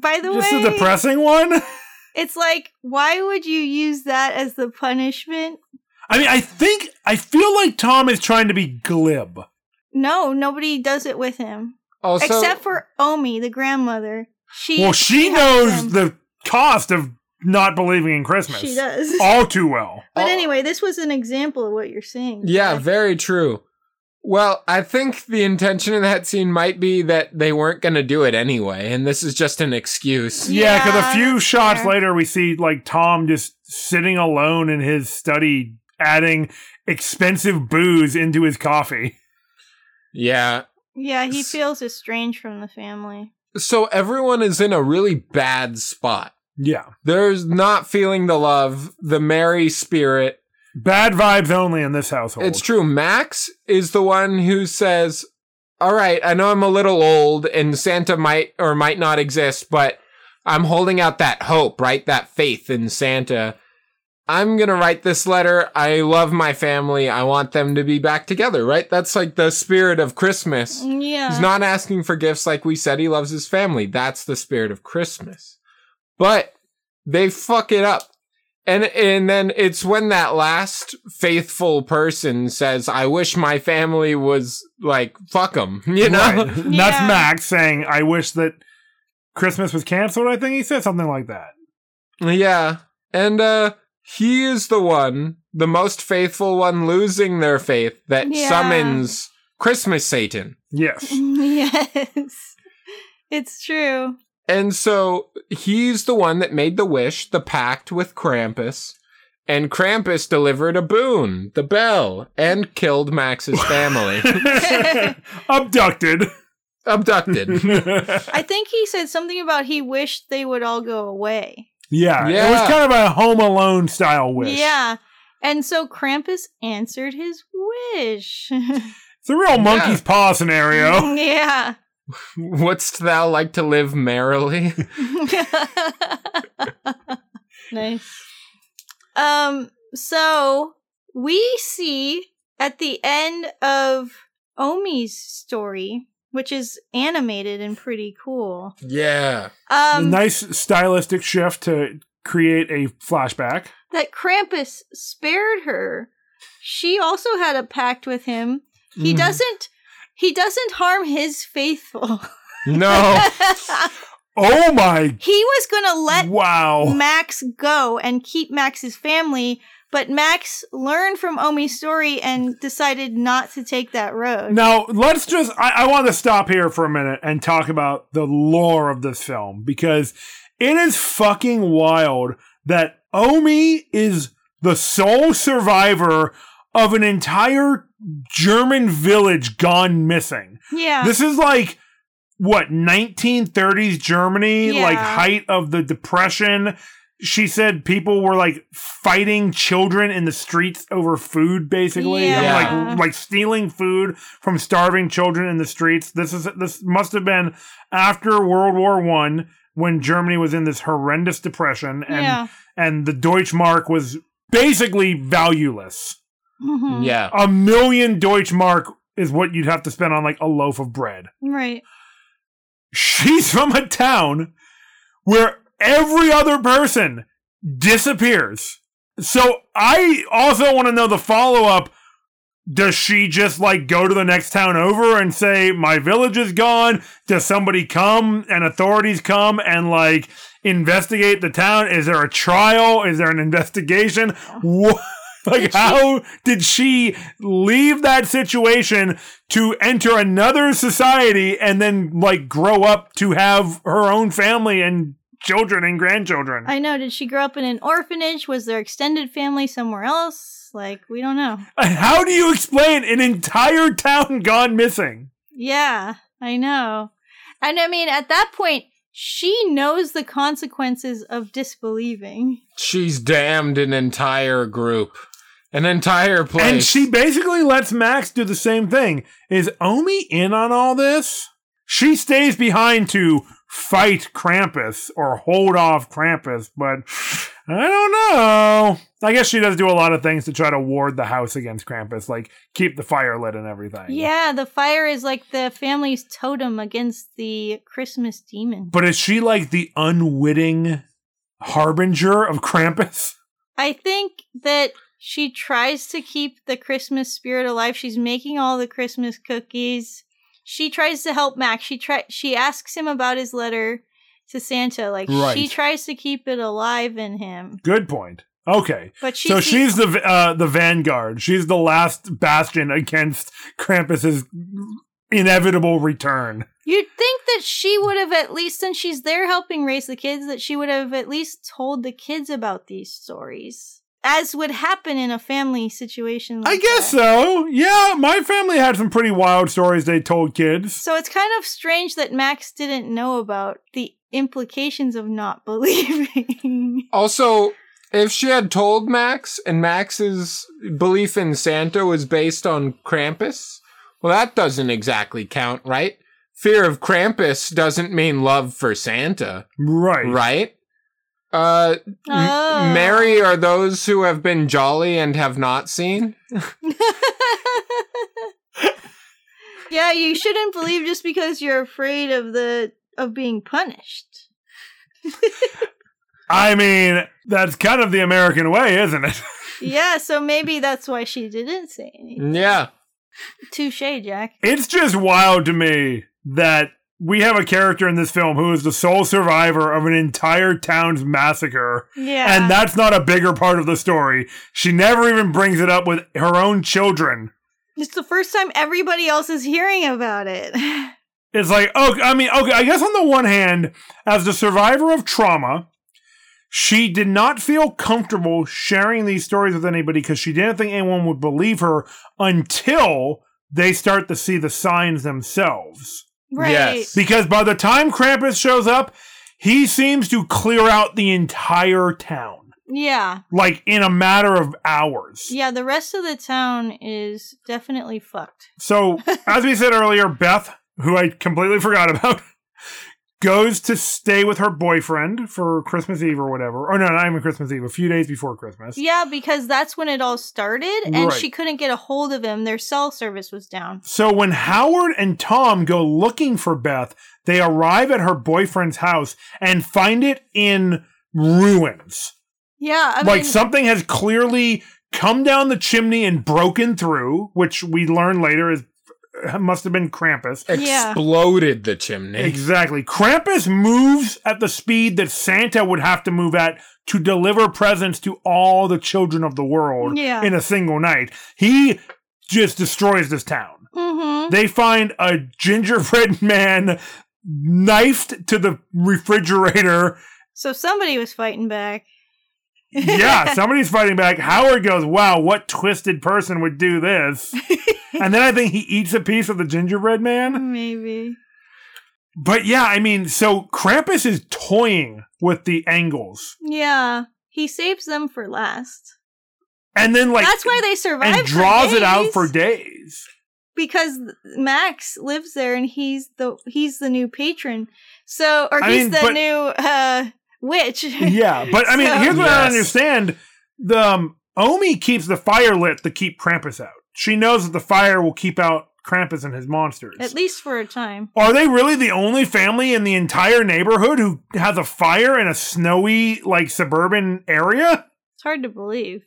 By the Just way, just a depressing one. (laughs) it's like, why would you use that as the punishment? I mean, I think I feel like Tom is trying to be glib. No, nobody does it with him. Oh, also, Except for Omi, the grandmother. She Well, she has knows them. the cost of not believing in Christmas. She does. all too well. but Oh. anyway, this was an example of what you're saying. yeah, very true. Well, I think the intention of that scene might be that they weren't going to do it anyway, and this is just an excuse. Yeah, because Yeah, a few shots fair. later, we see like Tom just sitting alone in his study, adding expensive booze into his coffee. Yeah. yeah, he feels estranged from the family. So everyone is in a really bad spot. Yeah, There's not feeling the love, the merry spirit. Bad vibes only in this household. It's true. Max is the one who says, All right, I know I'm a little old and Santa might or might not exist, but I'm holding out that hope, right? That faith in Santa. I'm going to write this letter. I love my family. I want them to be back together, right? That's like the spirit of Christmas. Yeah. He's not asking for gifts like we said. He loves his family. That's the spirit of Christmas. But they fuck it up. And and then it's when that last faithful person says, "I wish my family was like fuck them," (laughs) you know. Right. (laughs) That's Yeah. Max saying, "I wish that Christmas was canceled." I think he said something like that. Yeah. And uh he is the one, the most faithful one losing their faith that Yeah. summons Christmas Satan. Yes. (laughs) yes. It's true. And so he's the one that made the wish, the pact with Krampus. And Krampus delivered a boon, the bell, and killed Max's family. (laughs) (laughs) Abducted. Abducted. (laughs) I think he said something about he wished they would all go away. yeah, it was kind of a Home Alone style wish. Yeah. And so Krampus answered his wish. it's a real monkey's paw scenario. yeah. (laughs) Wouldst thou like to live merrily? (laughs) (laughs) nice. Um, so we see at the end of Omi's story, which is animated and pretty cool. Yeah. a Um, nice stylistic shift to create a flashback. that Krampus spared her. She also had a pact with him. He Mhm. doesn't. He doesn't harm his faithful. No. (laughs) Oh my! he was gonna let Wow. Max go and keep Max's family, but Max learned from Omi's story and decided not to take that road. Now let's just. I, I want to stop here for a minute and talk about the lore of this film because it is fucking wild that Omi is the sole survivor of an entire German village gone missing. Yeah. This is like what 1930s Germany, Yeah. like height of the depression. She said people were like fighting children in the streets over food, basically, Yeah. like like stealing food from starving children in the streets. This is this must have been after World War One when Germany was in this horrendous depression, and yeah. and the Deutschmark was basically valueless. Mhm. Yeah. A million Deutschmark is what you'd have to spend on like a loaf of bread Right. she's from a town where every other person disappears. So I also want to know the follow up. Does she just like go to the next town over and say, My village is gone? Does somebody come and authorities come and like investigate the town? Is there a trial? Is there an investigation? What? Like, Did she- how did she leave that situation to enter another society and then, like, grow up to have her own family and children and grandchildren? I know. Did she grow up in an orphanage? Was there extended family somewhere else? Like, we don't know. And how do you explain an entire town gone missing? Yeah, I know. And I mean, at that point, she knows the consequences of disbelieving. She's damned an entire group, an entire place. And she basically lets Max do the same thing. Is Omi in on all this? She stays behind to fight Krampus or hold off Krampus, but I don't know. I guess she does do a lot of things to try to ward the house against Krampus, like keep the fire lit and everything. Yeah, the fire is like the family's totem against the Christmas demon. But is she like the unwitting harbinger of Krampus? I think that she tries to keep the Christmas spirit alive. She's making all the Christmas cookies. She tries to help Max. She try she asks him about his letter to Santa. Like Right. she tries to keep it alive in him. Good point. Okay. But she's so the- she's the uh, the vanguard. She's the last bastion against Krampus's inevitable return. You'd think that she would have at least, since she's there helping raise the kids, that she would have at least told the kids about these stories, as would happen in a family situation. Like I guess that. so. Yeah, my family had some pretty wild stories they told kids. So it's kind of strange that Max didn't know about the implications of not (laughs) believing. Also, if she had told Max and Max's belief in Santa was based on Krampus, well, that doesn't exactly count, right? Fear of Krampus doesn't mean love for Santa, Right. right? Uh, m- Oh. Mary are those who have been jolly and have not seen. (laughs) yeah, you shouldn't believe just because you're afraid of the of being punished. (laughs) I mean, that's kind of the American way, isn't it? (laughs) Yeah, so maybe that's why she didn't say anything. Yeah. Touche, Jack. It's just wild to me that we have a character in this film who is the sole survivor of an entire town's massacre. Yeah. And that's not a bigger part of the story. She never even brings it up with her own children. It's the first time everybody else is hearing about it. (laughs) It's like, oh, I mean, okay, I guess on the one hand, as the survivor of trauma, she did not feel comfortable sharing these stories with anybody because she didn't think anyone would believe her until they start to see the signs themselves. Right. Yes. Because by the time Krampus shows up, he seems to clear out the entire town, Yeah. like in a matter of hours. Yeah, the rest of the town is definitely fucked. So, (laughs) as we said earlier, Beth, who I completely forgot about, goes to stay with her boyfriend for Christmas Eve or whatever. Oh no, not even Christmas Eve, a few days before Christmas. Yeah, because that's when it all started, and Right. she couldn't get a hold of him. Their cell service was down. So when Howard and Tom go looking for Beth, they arrive at her boyfriend's house and find it in ruins. Yeah, I like mean, something has clearly come down the chimney and broken through, which we learn later is must have been Krampus. Yeah. Exploded the chimney. Exactly. Krampus moves at the speed that Santa would have to move at to deliver presents to all the children of the world Yeah. in a single night. He just destroys this town. mhm. They find a gingerbread (laughs) man knifed to the refrigerator. So somebody was fighting back. yeah, (laughs) somebody's fighting back. Howard goes, "Wow, what twisted person would do this?" (laughs) (laughs) and then I think he eats a piece of the gingerbread man. Maybe. But yeah, I mean, so Krampus is toying with the Engels, Yeah. He saves them for last. and then like That's why they survive. and draws for it out for days. because Max lives there and he's the he's the new patron. So or I he's mean, the but- new uh witch. (laughs) Yeah, but I mean, So- here's what I understand: the um, Omi keeps the fire lit to keep Krampus out. She knows that the fire will keep out Krampus and his monsters. At least for a time. Are they really the only family in the entire neighborhood who has a fire in a snowy, like suburban area? It's hard to believe.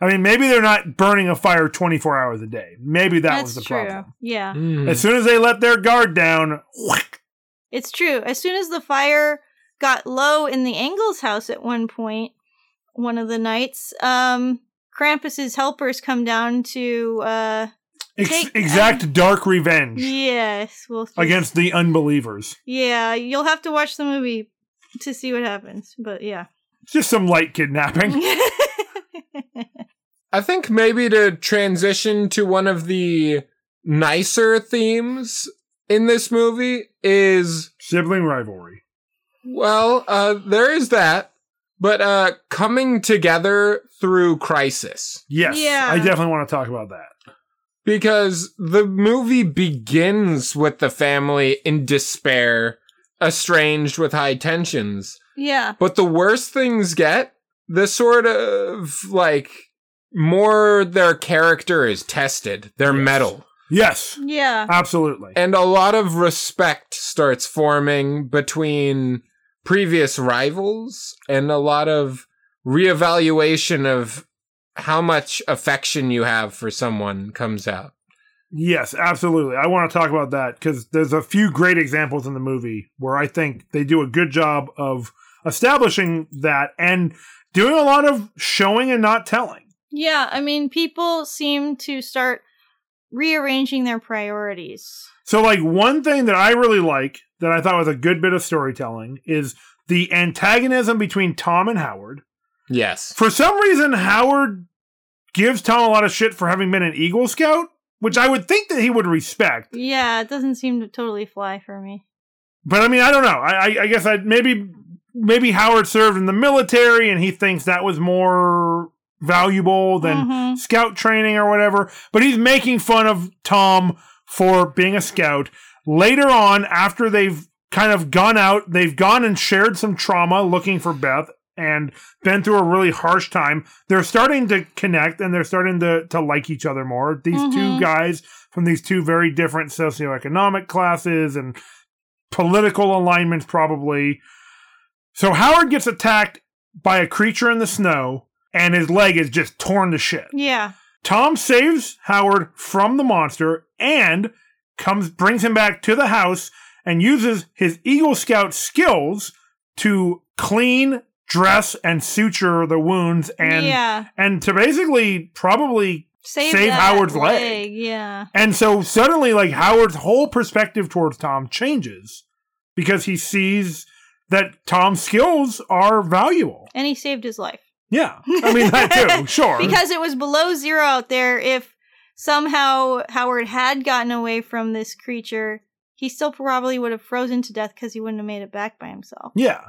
I mean, maybe they're not burning a fire 24 hours a day. Maybe that That's was the true. problem. Yeah. Mm. As soon as they let their guard down, whack. It's true. As soon as the fire got low in the Engels house at one point, one of the nights, um, Krampus's helpers come down to, uh, Ex- Take- exact dark revenge yes, we'll just- against the unbelievers. Yeah, you'll have to watch the movie to see what happens. But yeah. It's just some light kidnapping. (laughs) I think maybe to transition to one of the nicer themes in this movie is Sibling rivalry. well, uh, there is that, but uh, coming together through crisis. Yes, Yeah. I definitely want to talk about that. Because the movie begins with the family in despair, estranged with high tensions. yeah. But the worse things get, the sort of like more their character is tested, their Yes. mettle. Yes, Yeah. absolutely. And a lot of respect starts forming between previous rivals and a lot of reevaluation of how much affection you have for someone comes out. Yes, absolutely. I want to talk about that because there's a few great examples in the movie where I think they do a good job of establishing that and doing a lot of showing and not telling. Yeah. I mean, people seem to start rearranging their priorities. So, like, one thing that I really like that I thought was a good bit of storytelling is the antagonism between Tom and Howard. Yes. For some reason, Howard gives Tom a lot of shit for having been an Eagle Scout, which I would think that he would respect. Yeah, it doesn't seem to totally fly for me. But I mean, I don't know. I, I, I guess I maybe maybe Howard served in the military and he thinks that was more valuable than Mhm. scout training or whatever. But he's making fun of Tom for being a scout. Later on, after they've kind of gone out, they've gone and shared some trauma looking for Beth and been through a really harsh time. They're starting to connect and they're starting to, to like each other more. These two Mhm. guys from these two very different socioeconomic classes and political alignments, probably. So Howard gets attacked by a creature in the snow and his leg is just torn to shit. Yeah. Tom saves Howard from the monster and comes brings him back to the house and uses his Eagle Scout skills to clean, dress, and suture the wounds and yeah. and to basically probably Save, save Howard's leg. Yeah. and so suddenly like Howard's whole perspective towards Tom changes because he sees that Tom's skills are valuable. And he saved his life. Yeah. I mean that too, (laughs) sure. because it was below zero out there. If somehow Howard had gotten away from this creature, he still probably would have frozen to death because he wouldn't have made it back by himself. Yeah.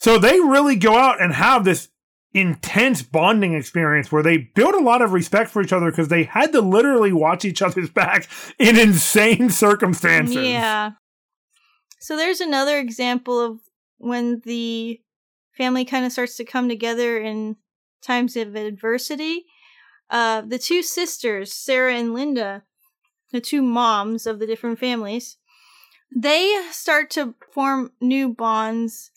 So they really go out and have this intense bonding experience where they build a lot of respect for each other because they had to literally watch each other's (laughs) back in insane circumstances. Yeah. So there's another example of when the family kind of starts to come together in times of adversity. Uh, the two sisters, Sarah and Linda, the two moms of the different families, they start to form new bonds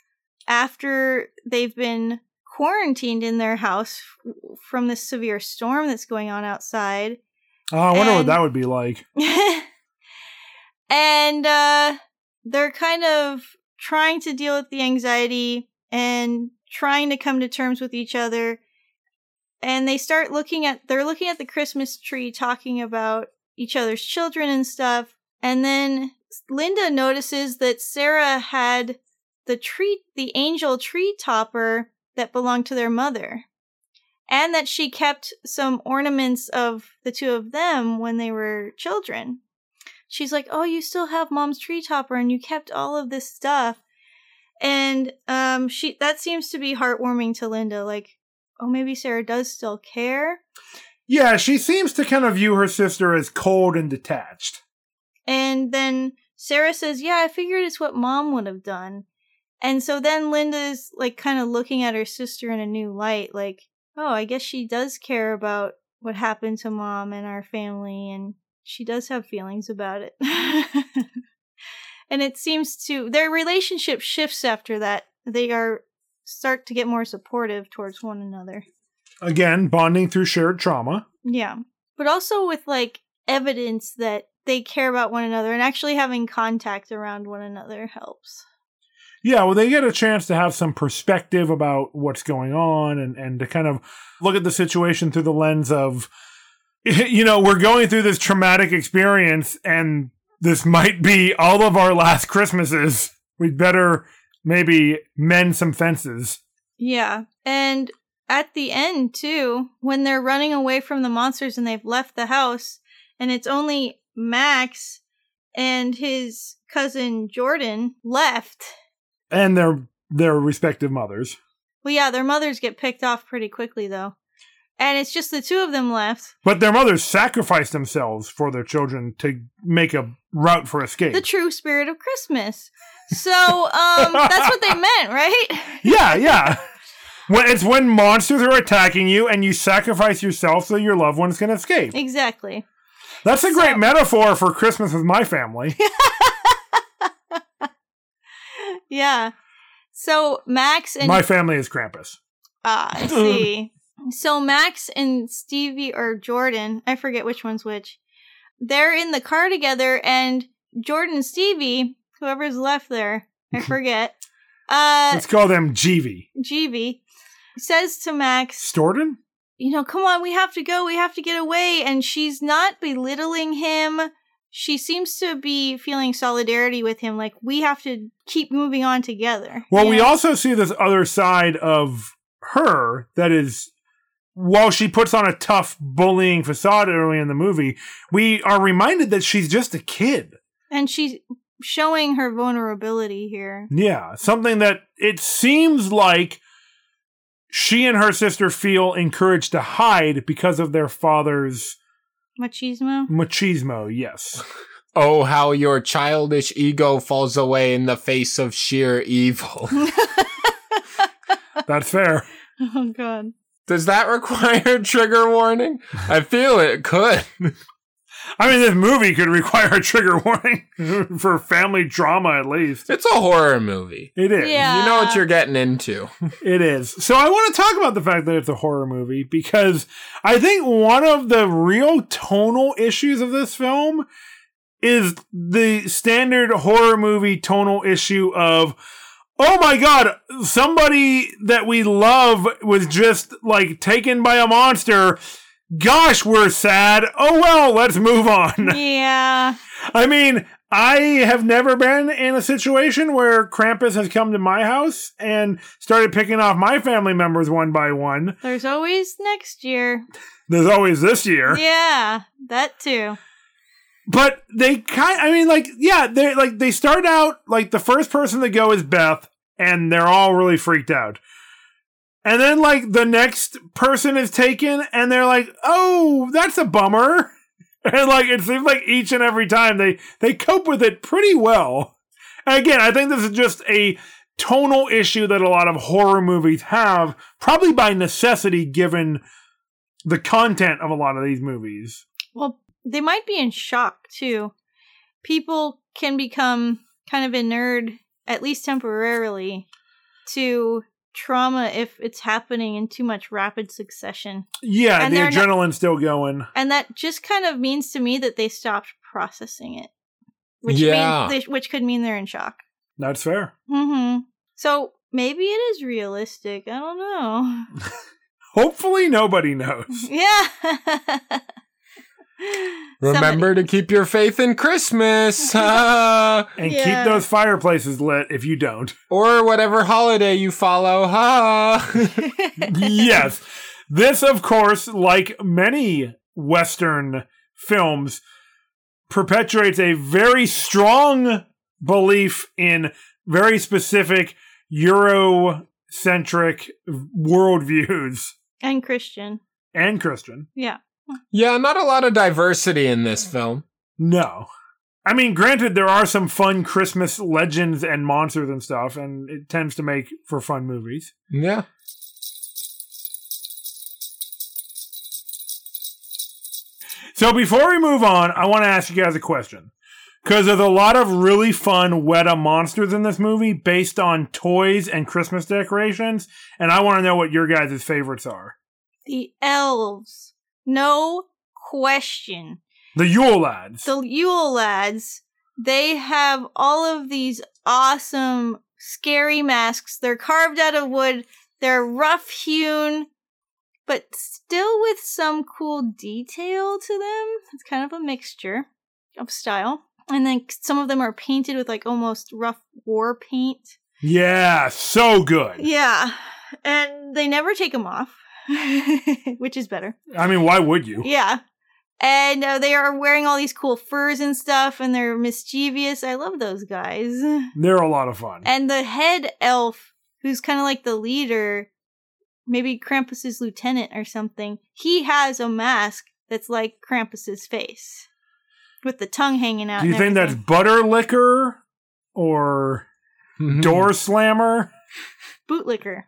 after they've been quarantined in their house f- from this severe storm that's going on outside. Oh, I wonder what that would be like. (laughs) and uh they're kind of trying to deal with the anxiety and trying to come to terms with each other and they start looking at they're looking at the christmas tree talking about each other's children and stuff and then linda notices that sarah had the tree the angel tree topper that belonged to their mother. And that she kept some ornaments of the two of them when they were children. She's like, Oh, you still have mom's tree topper and you kept all of this stuff. And um she that seems to be heartwarming to Linda, like, oh maybe Sarah does still care. Yeah, she seems to kind of view her sister as cold and detached. And then Sarah says, Yeah, I figured it's what mom would have done. And so then Linda's like kind of looking at her sister in a new light, like, oh, I guess she does care about what happened to mom and our family, and she does have feelings about it. (laughs) and it seems to, their relationship shifts after that. They are start to get more supportive towards one another. Again, bonding through shared trauma. Yeah. But also with like evidence that they care about one another and actually having contact around one another helps. Yeah, well, they get a chance to have some perspective about what's going on and, and to kind of look at the situation through the lens of, (laughs) you know, we're going through this traumatic experience and this might be all of our last Christmases. We'd better maybe mend some fences. Yeah. And at the end, too, when they're running away from the monsters and they've left the house, and it's only Max and his cousin Jordan left. And their their respective mothers. Well, yeah, their mothers get picked off pretty quickly, though. And it's just the two of them left. But their mothers sacrificed themselves for their children to make a route for escape. The true spirit of Christmas. So, um, that's what they meant, right? (laughs) yeah, yeah. When it's when monsters are attacking you and you sacrifice yourself so your loved ones can escape. Exactly. That's a So- great metaphor for Christmas with my family. (laughs) Yeah. So Max and my family is Krampus. ah, I see. so Max and Stevie or Jordan, I forget which one's which. They're in the car together, and Jordan and Stevie, whoever's left there, I (laughs) forget. Uh, Let's call them Jeevy. GB says to Max, Storton? you know, come on, we have to go, we have to get away. And she's not belittling him. She seems to be feeling solidarity with him, like we have to keep moving on together. Well, we know? also see this other side of her that is, while she puts on a tough bullying facade early in the movie, we are reminded that she's just a kid. and she's showing her vulnerability here. Yeah, something that it seems like she and her sister feel encouraged to hide because of their father's Machismo. machismo. Yes. (laughs) Oh, how your childish ego falls away in the face of sheer evil. (laughs) (laughs) That's fair. oh god. Does that require trigger warning? I feel it could. I mean, this movie could require a trigger warning (laughs) for family drama, at least. It's a horror movie. It is. Yeah. You know what you're getting into. (laughs) It is. So I want to talk about the fact that it's a horror movie because I think one of the real tonal issues of this film is the standard horror movie tonal issue of oh my god, somebody that we love was just like taken by a monster. Gosh, we're sad. Oh well, let's move on. (laughs) Yeah. I mean, I have never been in a situation where Krampus has come to my house and started picking off my family members one by one. There's always next year. There's always this year. Yeah, that too. But they kind I mean like yeah, they like they start out like the first person to go is Beth and they're all really freaked out. And then like the next person is taken and they're like, "Oh, that's a bummer." (laughs) And like it seems like each and every time they they cope with it pretty well. And again, I think this is just a tonal issue that a lot of horror movies have, probably by necessity given the content of a lot of these movies. Well, they might be in shock too. People can become kind of inured, at least temporarily, to trauma if it's happening in too much rapid succession. Yeah, And the they're not- adrenaline's still going. And that just kind of means to me that they stopped processing it. Which Yeah. means they, which could mean they're in shock. That's fair. Mm-hmm. So maybe it is realistic. I don't know. (laughs) Hopefully, nobody knows. (laughs) yeah. (laughs) (laughs) Remember to keep your faith in Christmas. (laughs) And Yeah. keep those fireplaces lit if you don't. or whatever holiday you follow. Ha. (laughs) yes. This, of course, like many Western films, perpetuates a very strong belief in very specific Eurocentric worldviews and Christian. and Christian. Yeah. Yeah, not a lot of diversity in this film. No. I mean, granted, there are some fun Christmas legends and monsters and stuff, and it tends to make for fun movies. Yeah. So before we move on, I want to ask you guys a question. Because there's a lot of really fun Weta monsters in this movie based on toys and Christmas decorations, and I want to know what your guys' favorites are. The elves. No question. The Yule Lads. The Yule lads, they have all of these awesome, scary masks. They're carved out of wood. They're rough hewn, but still with some cool detail to them. It's kind of a mixture of style. And then some of them are painted with like almost rough war paint. yeah, so good. Yeah. And they never take them off, (laughs) which is better. I mean, why would you? Yeah. And uh, they are wearing all these cool furs and stuff, and they're mischievous. I love those guys. (laughs) They're a lot of fun. And the head elf, who's kind of like the leader, maybe Krampus's lieutenant or something, he has a mask that's like Krampus's face with the tongue hanging out. Do you and think that's everything. butter liquor or Mhm. (laughs) door slammer? bootlicker?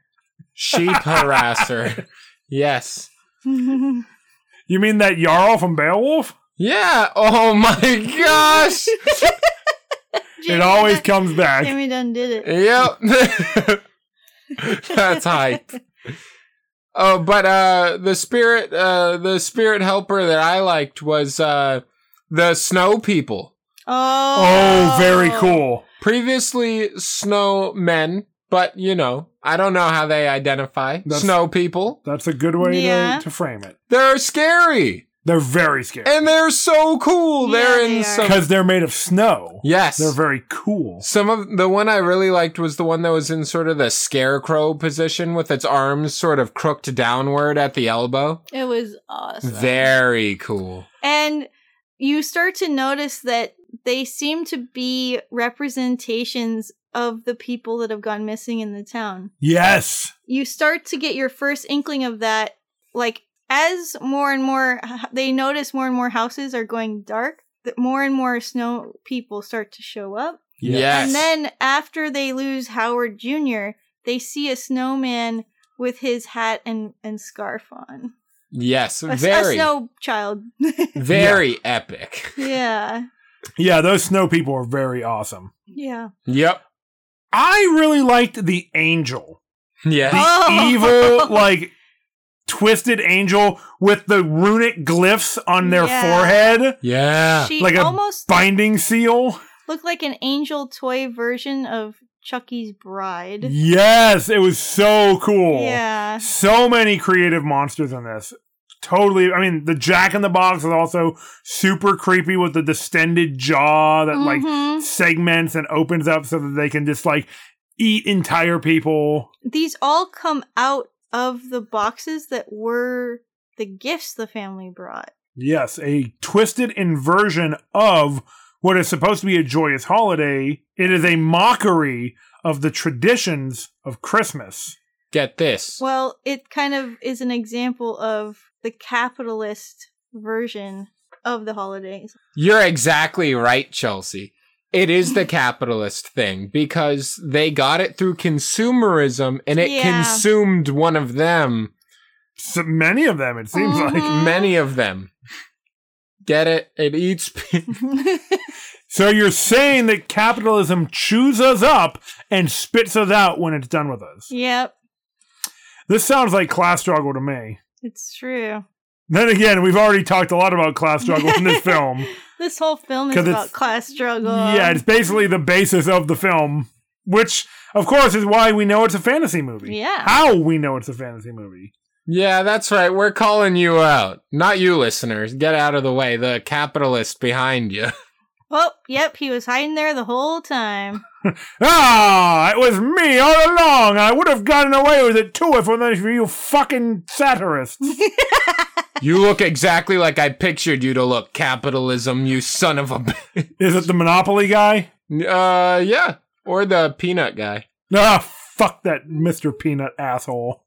Sheep (laughs) harasser. Yes. You mean that Jarl from Beowulf? Yeah. Oh my gosh. (laughs) it always comes back. Jamie Dunn did it. yep. (laughs) That's hype. Oh, but uh the spirit uh the spirit helper that I liked was uh the snow people. Oh, Oh, very cool. Previously snow men, but you know, I don't know how they identify. That's- snow people. That's a good way Yeah. to, to frame it. They're scary. They're very scary. And they're so cool. Yeah, they're they in are. some Because they're made of snow. Yes. They're very cool. Some of the one I really liked was the one that was in sort of the scarecrow position with its arms sort of crooked downward at the elbow. It was awesome. Very cool. And you start to notice that they seem to be representations of the people that have gone missing in the town. Yes. You start to get your first inkling of that. Like, as more and more, they notice more and more houses are going dark, that more and more snow people start to show up. Yes. And then after they lose Howard Jr., they see a snowman with his hat and, and scarf on. yes. A, s- a Very, snow child. (laughs) very (laughs) epic. yeah. Yeah, those snow people are very awesome. Yeah. Yep. I really liked the angel. Yeah. The Oh. evil, (laughs) like, twisted angel with the runic glyphs on their Yeah. forehead. Yeah. She Like a almost Binding seal. looked like an angel toy version of Chucky's bride. Yes, it was so cool. Yeah. So many creative monsters in this. Totally. I mean, the Jack in the Box is also super creepy with the distended jaw that like Mhm. segments and opens up so that they can just like eat entire people. These all come out of the boxes that were the gifts the family brought. Yes, a twisted inversion of what is supposed to be a joyous holiday. It is a mockery of the traditions of Christmas. Get this. Well, it kind of is an example of the capitalist version of the holidays. You're exactly right, Chelsea. It is the (laughs) capitalist thing because they got it through consumerism and it Yeah. consumed one of them. So many of them, it seems like. Mhm. Many of them. Get it? It eats. pe- (laughs) So you're saying that capitalism chews us up and spits us out when it's done with us. yep, This sounds like class struggle to me. It's true. Then again, we've already talked a lot about class struggle in this (laughs) film. This whole film is about class struggle. Yeah, it's basically the basis of the film, which, of course, is why we know it's a fantasy movie. Yeah. How we know it's a fantasy movie. Yeah, that's right. We're calling you out. Not you, listeners. Get out of the way. The capitalist behind you. (laughs) Oh, yep, he was hiding there the whole time. Ah, it was me all along. I would have gotten away with it too if it wasn't for you fucking satirists. (laughs) You look exactly like I pictured you to look, capitalism, you son of a. b- Is it the Monopoly guy? uh, yeah. Or the peanut guy. Ah, fuck that Mr. Peanut asshole.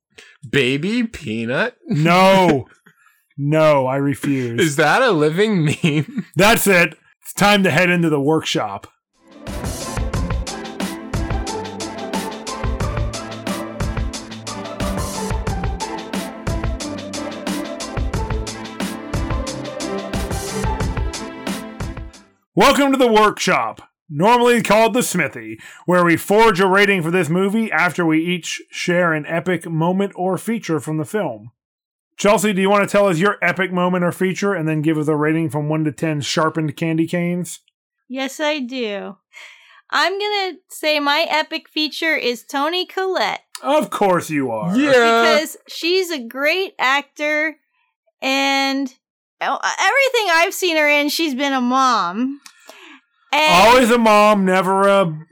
Baby peanut? No. (laughs) no, I refuse. Is that a living meme? That's it. It's time to head into the workshop. Welcome to the workshop, normally called the Smithy, where we forge a rating for this movie after we each share an epic moment or feature from the film. Chelsea, do you want to tell us your epic moment or feature and then give us a rating from 1 to 10 sharpened candy canes? Yes, I do. I'm gonna say my epic feature is Toni Collette Of course you are. Yeah. because she's a great actor and Oh, uh, everything I've seen her in, she's been a mom. And Always a mom, never a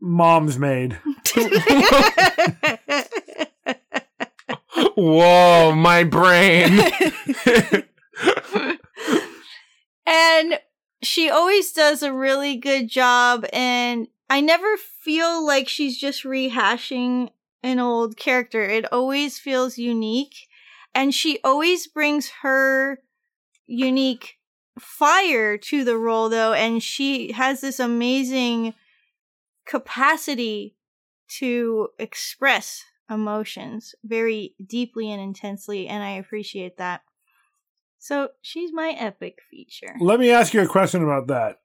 mom's maid. (laughs) Whoa, my brain. and she always does a really good job and i never feel like she's just rehashing an old character it always feels unique and she always brings her unique fire to the role though and she has this amazing capacity to express emotions very deeply and intensely and i appreciate that so she's my epic feature. Let me ask you a question about that.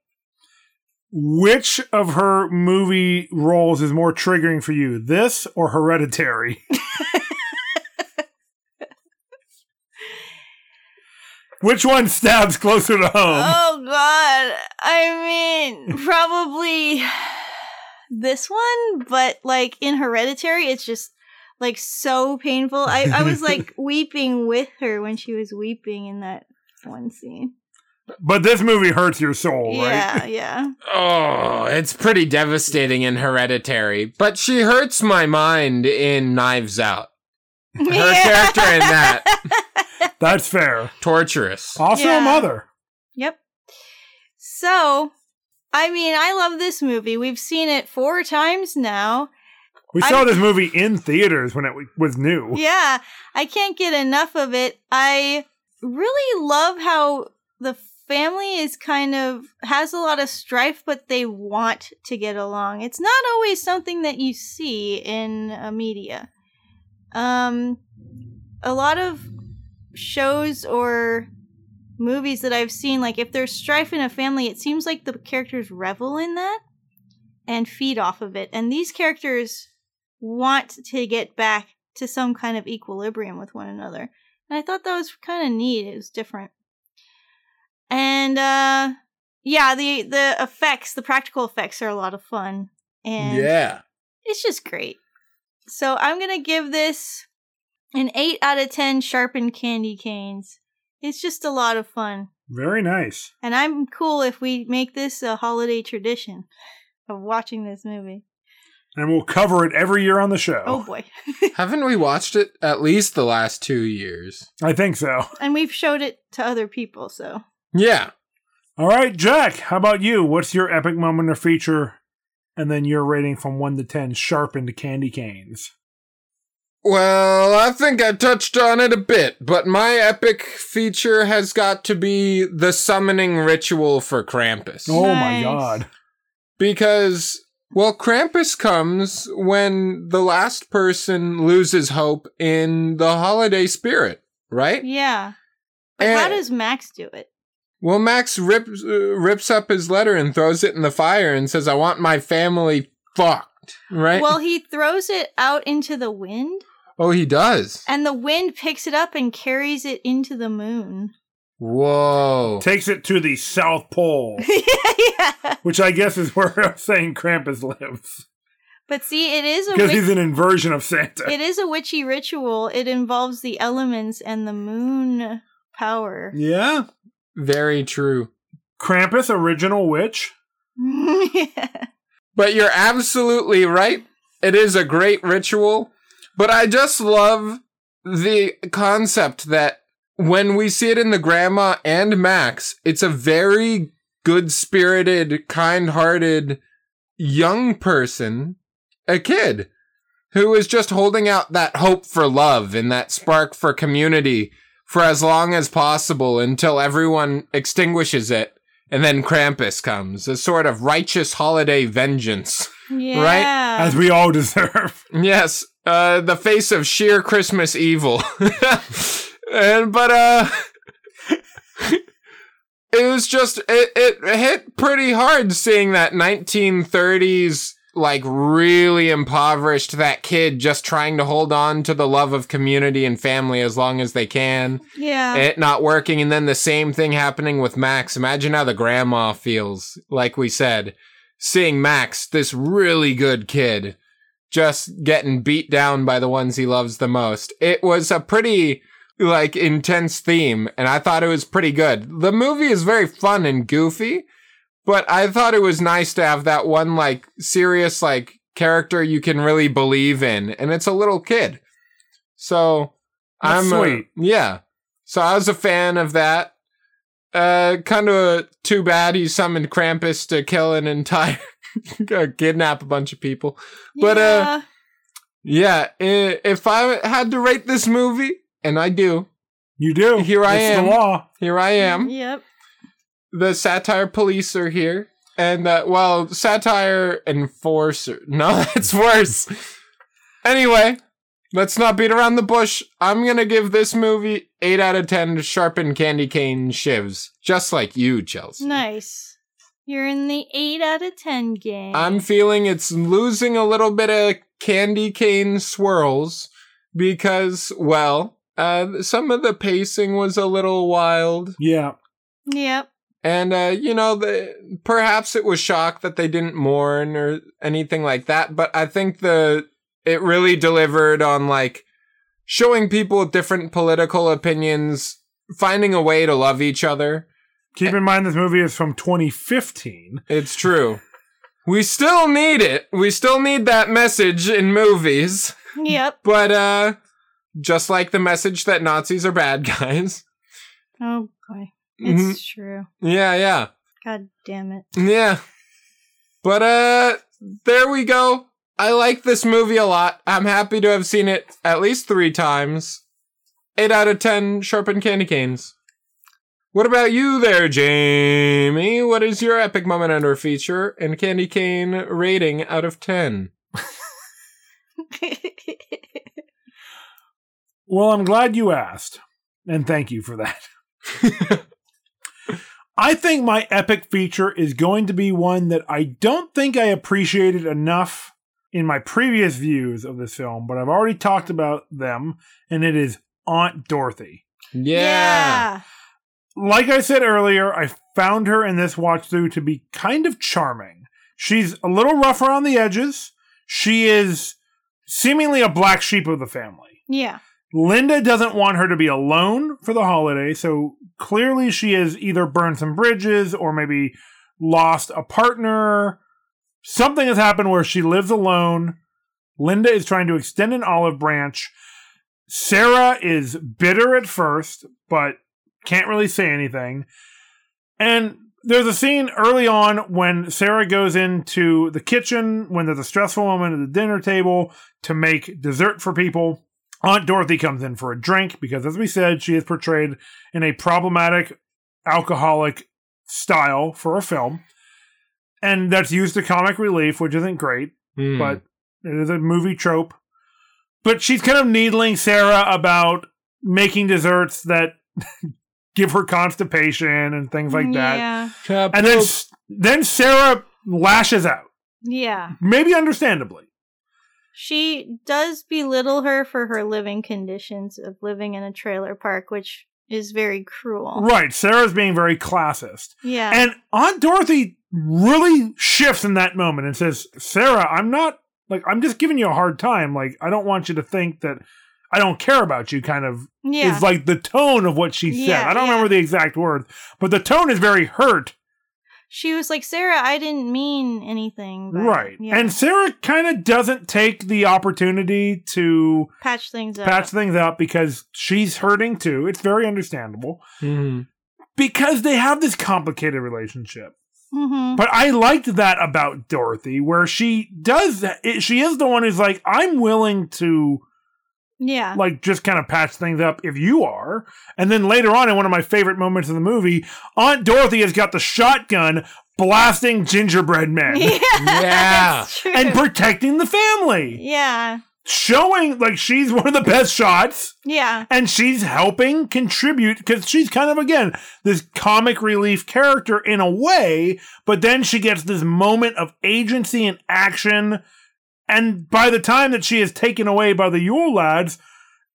Which of her movie roles is more triggering for you, this or Hereditary? (laughs) Which one stabs closer to home? Oh god. I mean, probably this one, but like in Hereditary, it's just like so painful. I, I was like (laughs) weeping with her when she was weeping in that one scene. But this movie hurts your soul, right? Yeah, (laughs) yeah. oh, it's pretty devastating in Hereditary, but she hurts my mind in Knives Out. Her (laughs) character in that, (laughs) That's fair. torturous. Also Yeah. a mother. Yep. So, I mean, I love this movie. We've seen it four times now. We I- saw this movie in theaters when it was new. Yeah, I can't get enough of it. I really love how the family is kind of has a lot of strife, but they want to get along. It's not always something that you see in uh, media. Um, a lot of shows or movies that I've seen, like if there's strife in a family, it seems like the characters revel in that and feed off of it. And these characters want to get back to some kind of equilibrium with one another. And I thought that was kind of neat. It was different. And uh yeah, the the effects, the practical effects are a lot of fun. And Yeah. it's just great. So I'm going to give this an 8 out of 10 sharpened candy canes. It's just a lot of fun. Very nice. And I'm cool if we make this a holiday tradition of watching this movie. And we'll cover it every year on the show. Oh boy. (laughs) Haven't we watched it at least the last two years? I think so. and we've showed it to other people, so. Yeah. All right, Jack, how about you? What's your epic moment or feature? And then your rating from 1 to 10 sharpened candy canes. Well, I think I touched on it a bit, but my epic feature has got to be the summoning ritual for Krampus. Oh my Nice. god. Because, well, Krampus comes when the last person loses hope in the holiday spirit, right? Yeah. But how And- does Max do it? Well, Max rips uh, rips up his letter and throws it in the fire and says, "I want my family fucked." Right? Well, he throws it out into the wind, oh, he does. and the wind picks it up and carries it into the moon. Whoa. Takes it to the South Pole, (laughs) yeah. which I guess is where (laughs) I'm saying Krampus lives. But see, it is a because witch- he's an inversion of Santa. it is a witchy ritual. It involves the elements and the moon power. yeah. Very true. Krampus, original witch. (laughs) yeah. But you're absolutely right. It is a great ritual. But I just love the concept that when we see it in the grandma and Max, it's a very good spirited, kind hearted young person, a kid, who is just holding out that hope for love and that spark for community for as long as possible until everyone extinguishes it. And then Krampus comes, a sort of righteous holiday vengeance. Yeah. As we all (laughs) deserve. Yes, uh, the face of sheer Christmas evil. (laughs) and but uh, (laughs) it was just it it hit pretty hard seeing that 1930s like really impoverished that kid just trying to hold on to the love of community and family as long as they can. yeah. It not working, and then the same thing happening with Max. Imagine how the grandma feels, like we said, seeing Max, this really good kid, just getting beat down by the ones he loves the most. It was a pretty, like, intense theme, and I thought it was pretty good. The movie is very fun and goofy, but I thought it was nice to have that one, like, serious, like, character you can really believe in, and it's a little kid. So, That's I'm uh, sweet. yeah. So I was a fan of that. Uh, kind of too bad he summoned Krampus to kill an entire, (laughs) kidnap a bunch of people. but, uh, Yeah. Yeah, if I had to rate this movie, and I do, You do. Here I it's am. the law. here I am. Yep. The satire police are here, and uh, well, satire enforcer. (laughs) No, that's worse. anyway, let's not beat around the bush. I'm gonna give this movie eight out of ten sharpened candy cane shivs, just like you, Chelsea. Nice. You're in the 8 out of 10 game. I'm feeling it's losing a little bit of candy cane swirls because, well, uh, some of the pacing was a little wild. Yeah. Yep. And, uh, you know, the, perhaps it was shock that they didn't mourn or anything like that, but I think the, it really delivered on like showing people different political opinions, finding a way to love each other. Keep in mind this movie is from 2015. It's true. We still need it. We still need that message in movies. Yep. (laughs) But, uh, just like the message that Nazis are bad guys. Oh boy. Mhm. It's true. Yeah, yeah. God damn it. Yeah. But uh there we go. I like this movie a lot. I'm happy to have seen it at least 3 times. 8 out of 10 sharpened candy canes. What about you there, Jamie? What is your epic moment under feature and candy cane rating out of 10? (laughs) Well, I'm glad you asked, and thank you for that. (laughs) I think my epic feature is going to be one that I don't think I appreciated enough in my previous views of this film, but I've already talked about them, and it is Aunt Dorothy. Yeah. Like I said earlier, I found her in this watch through to be kind of charming. She's a little rough around the edges. She is seemingly a black sheep of the family. Yeah. Linda doesn't want her to be alone for the holiday, so clearly she has either burned some bridges or maybe lost a partner. Something has happened where she lives alone. Linda is trying to extend an olive branch. Sarah is bitter at first, but can't really say anything. And there's a scene early on when Sarah goes into the kitchen when there's a stressful moment at the dinner table to make dessert for people. Aunt Dorothy comes in for a drink because, as we said, she is portrayed in a problematic alcoholic style for a film. And that's used to comic relief, which isn't great, Hmm. but it is a movie trope. But she's kind of needling Sarah about making desserts that (laughs) give her constipation and things like that. Yeah. And then then Sarah lashes out, Yeah. maybe understandably. She does belittle her for her living conditions of living in a trailer park, which is very cruel. Right, Sarah's being very classist. Yeah. And Aunt Dorothy really shifts in that moment and says, Sarah, I'm not like I'm just giving you a hard time. Like I don't want you to think that I don't care about you. Kind of Yeah. is like the tone of what she said. Yeah, I don't yeah. remember the exact words, but the tone is very hurt. she was like, Sarah, I didn't mean anything. but- Right. Yeah. And Sarah kind of doesn't take the opportunity to patch things up. patch things up because she's hurting too. It's very understandable Mhm. because they have this complicated relationship. Hmm But I liked that about Dorothy, where she does. It, she is the one who's like, I'm willing to Yeah. like just kind of patch things up if you are. And then later on, in one of my favorite moments of the movie, Aunt Dorothy has got the shotgun blasting gingerbread men (laughs) yeah. Yeah. That's true. and protecting the family, yeah. Showing like she's one of the best shots. Yeah. and she's helping contribute because she's kind of again this comic relief character in a way but then she gets this moment of agency and action and by the time that she is taken away by the yule lads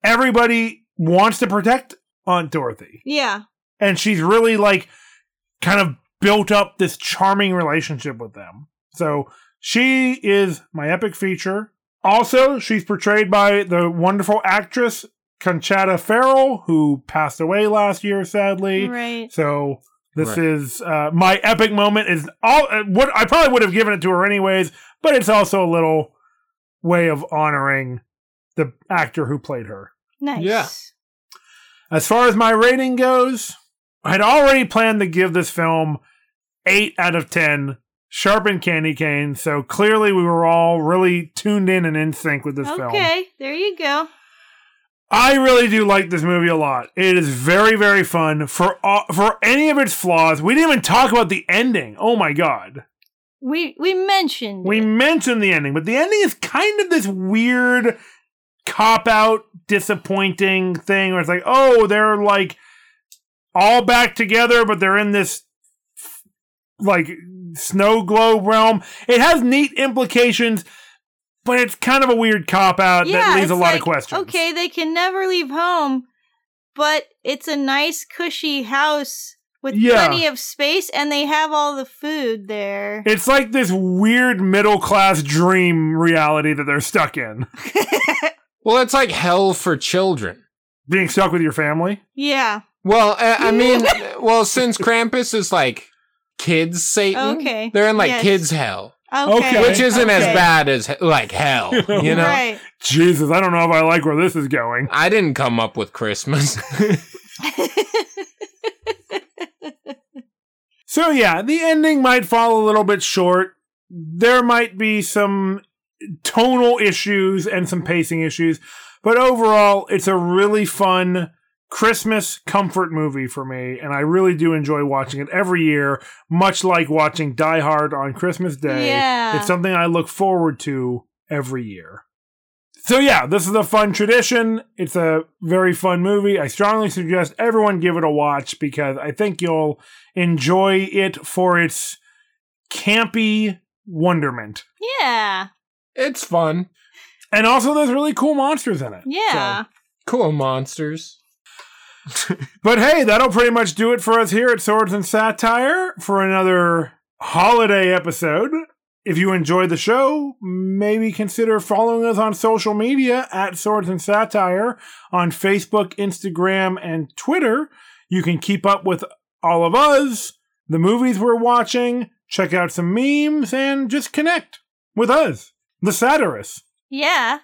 everybody wants to protect aunt dorothy Yeah. and she's really like kind of built up this charming relationship with them so she is my epic feature also she's portrayed by the wonderful actress Conchata Farrell, who passed away last year, sadly. Right. So this Right. is uh, my epic moment. Is all uh, what I probably would have given it to her anyways, but it's also a little way of honoring the actor who played her. Nice. Yeah. As far as my rating goes, I had already planned to give this film eight out of ten. Sharpened candy cane. So clearly, we were all really tuned in and in sync with this film. Okay. There you go. I really do like this movie a lot. It is very, very fun for all, for any of its flaws. We didn't even talk about the ending. Oh my god, We we mentioned. we it. mentioned the ending, but the ending is kind of this weird cop out, disappointing thing where it's like, oh, they're like all back together, but they're in this like snow globe realm. It has neat implications, but it's kind of a weird cop out yeah, that leaves a lot like, of questions. Okay, they can never leave home, but it's a nice, cushy house with Yeah. plenty of space, and they have all the food there. It's like this weird middle class dream reality that they're stuck in. (laughs) Well, it's like hell for children. Being stuck with your family. yeah. Well, I, I mean, (laughs) well, since Krampus is like kids Satan, Okay, they're in like yes. kids hell, Okay. Okay. which isn't as bad as like hell. (laughs) You know, Right. Jesus, I don't know if I like where this is going. I didn't come up with Christmas. (laughs) So, yeah, the ending might fall a little bit short. There might be some tonal issues and some pacing issues, but overall, it's a really fun Christmas comfort movie for me, and I really do enjoy watching it every year, much like watching Die Hard on Christmas Day. Yeah. It's something I look forward to every year. So yeah, this is a fun tradition. It's a very fun movie. I strongly suggest everyone give it a watch because I think you'll enjoy it for its campy wonderment. yeah. it's fun. And also there's really cool monsters in it. Yeah. Cool monsters. But hey, that'll pretty much do it for us here at Swords and Satire for another holiday episode. If you enjoyed the show, maybe consider following us on social media at Swords and Satire on Facebook, Instagram, and Twitter. You can keep up with all of us, the movies we're watching, check out some memes, and just connect with us, the satirists. Yeah.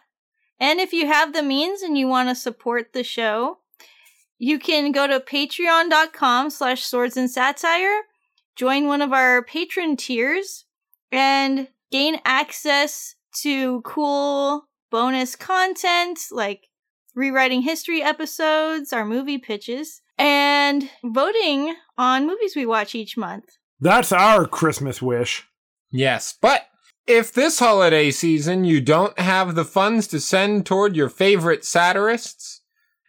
And if you have the means and you want to support the show, you can go to patreon.com slash swords and satire, join one of our patron tiers, and gain access to cool bonus content like rewriting history episodes, our movie pitches, and voting on movies we watch each month. That's our Christmas wish. Yes, but if this holiday season you don't have the funds to send toward your favorite satirists,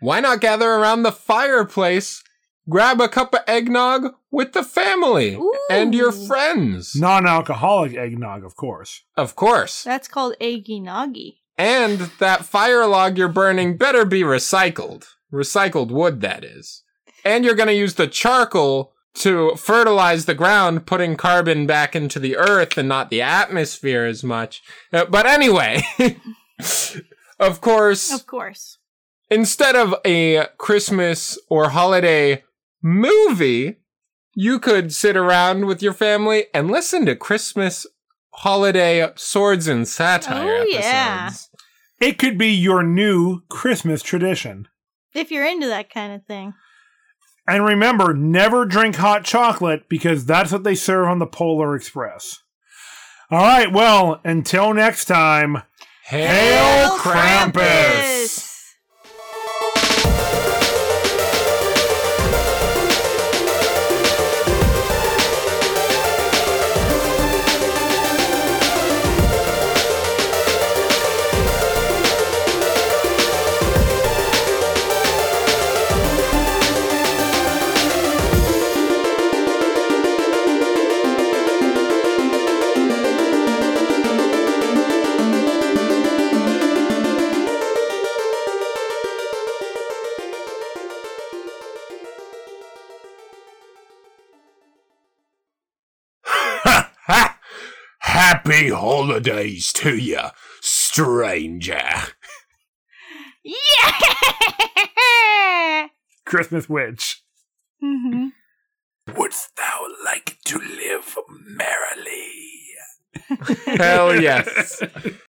why not gather around the fireplace, grab a cup of eggnog with the family and your friends? Non alcoholic eggnog, of course. Of course. That's called egginoggy. And that fire log you're burning better be recycled. Recycled wood, that is. And you're gonna use the charcoal to fertilize the ground, putting carbon back into the earth and not the atmosphere as much. Uh, but anyway, (laughs) of course, Of course. Instead of a Christmas or holiday movie, you could sit around with your family and listen to Christmas holiday swords and satire Oh, episodes. yeah. It could be your new Christmas tradition. If you're into that kind of thing. And remember, never drink hot chocolate because that's what they serve on the Polar Express. All right, well, until next time, Hail Krampus! Ha! Happy holidays to you, stranger. Yeah! (laughs) Christmas Witch. hmm Wouldst thou like to live merrily? (laughs) Hell yes.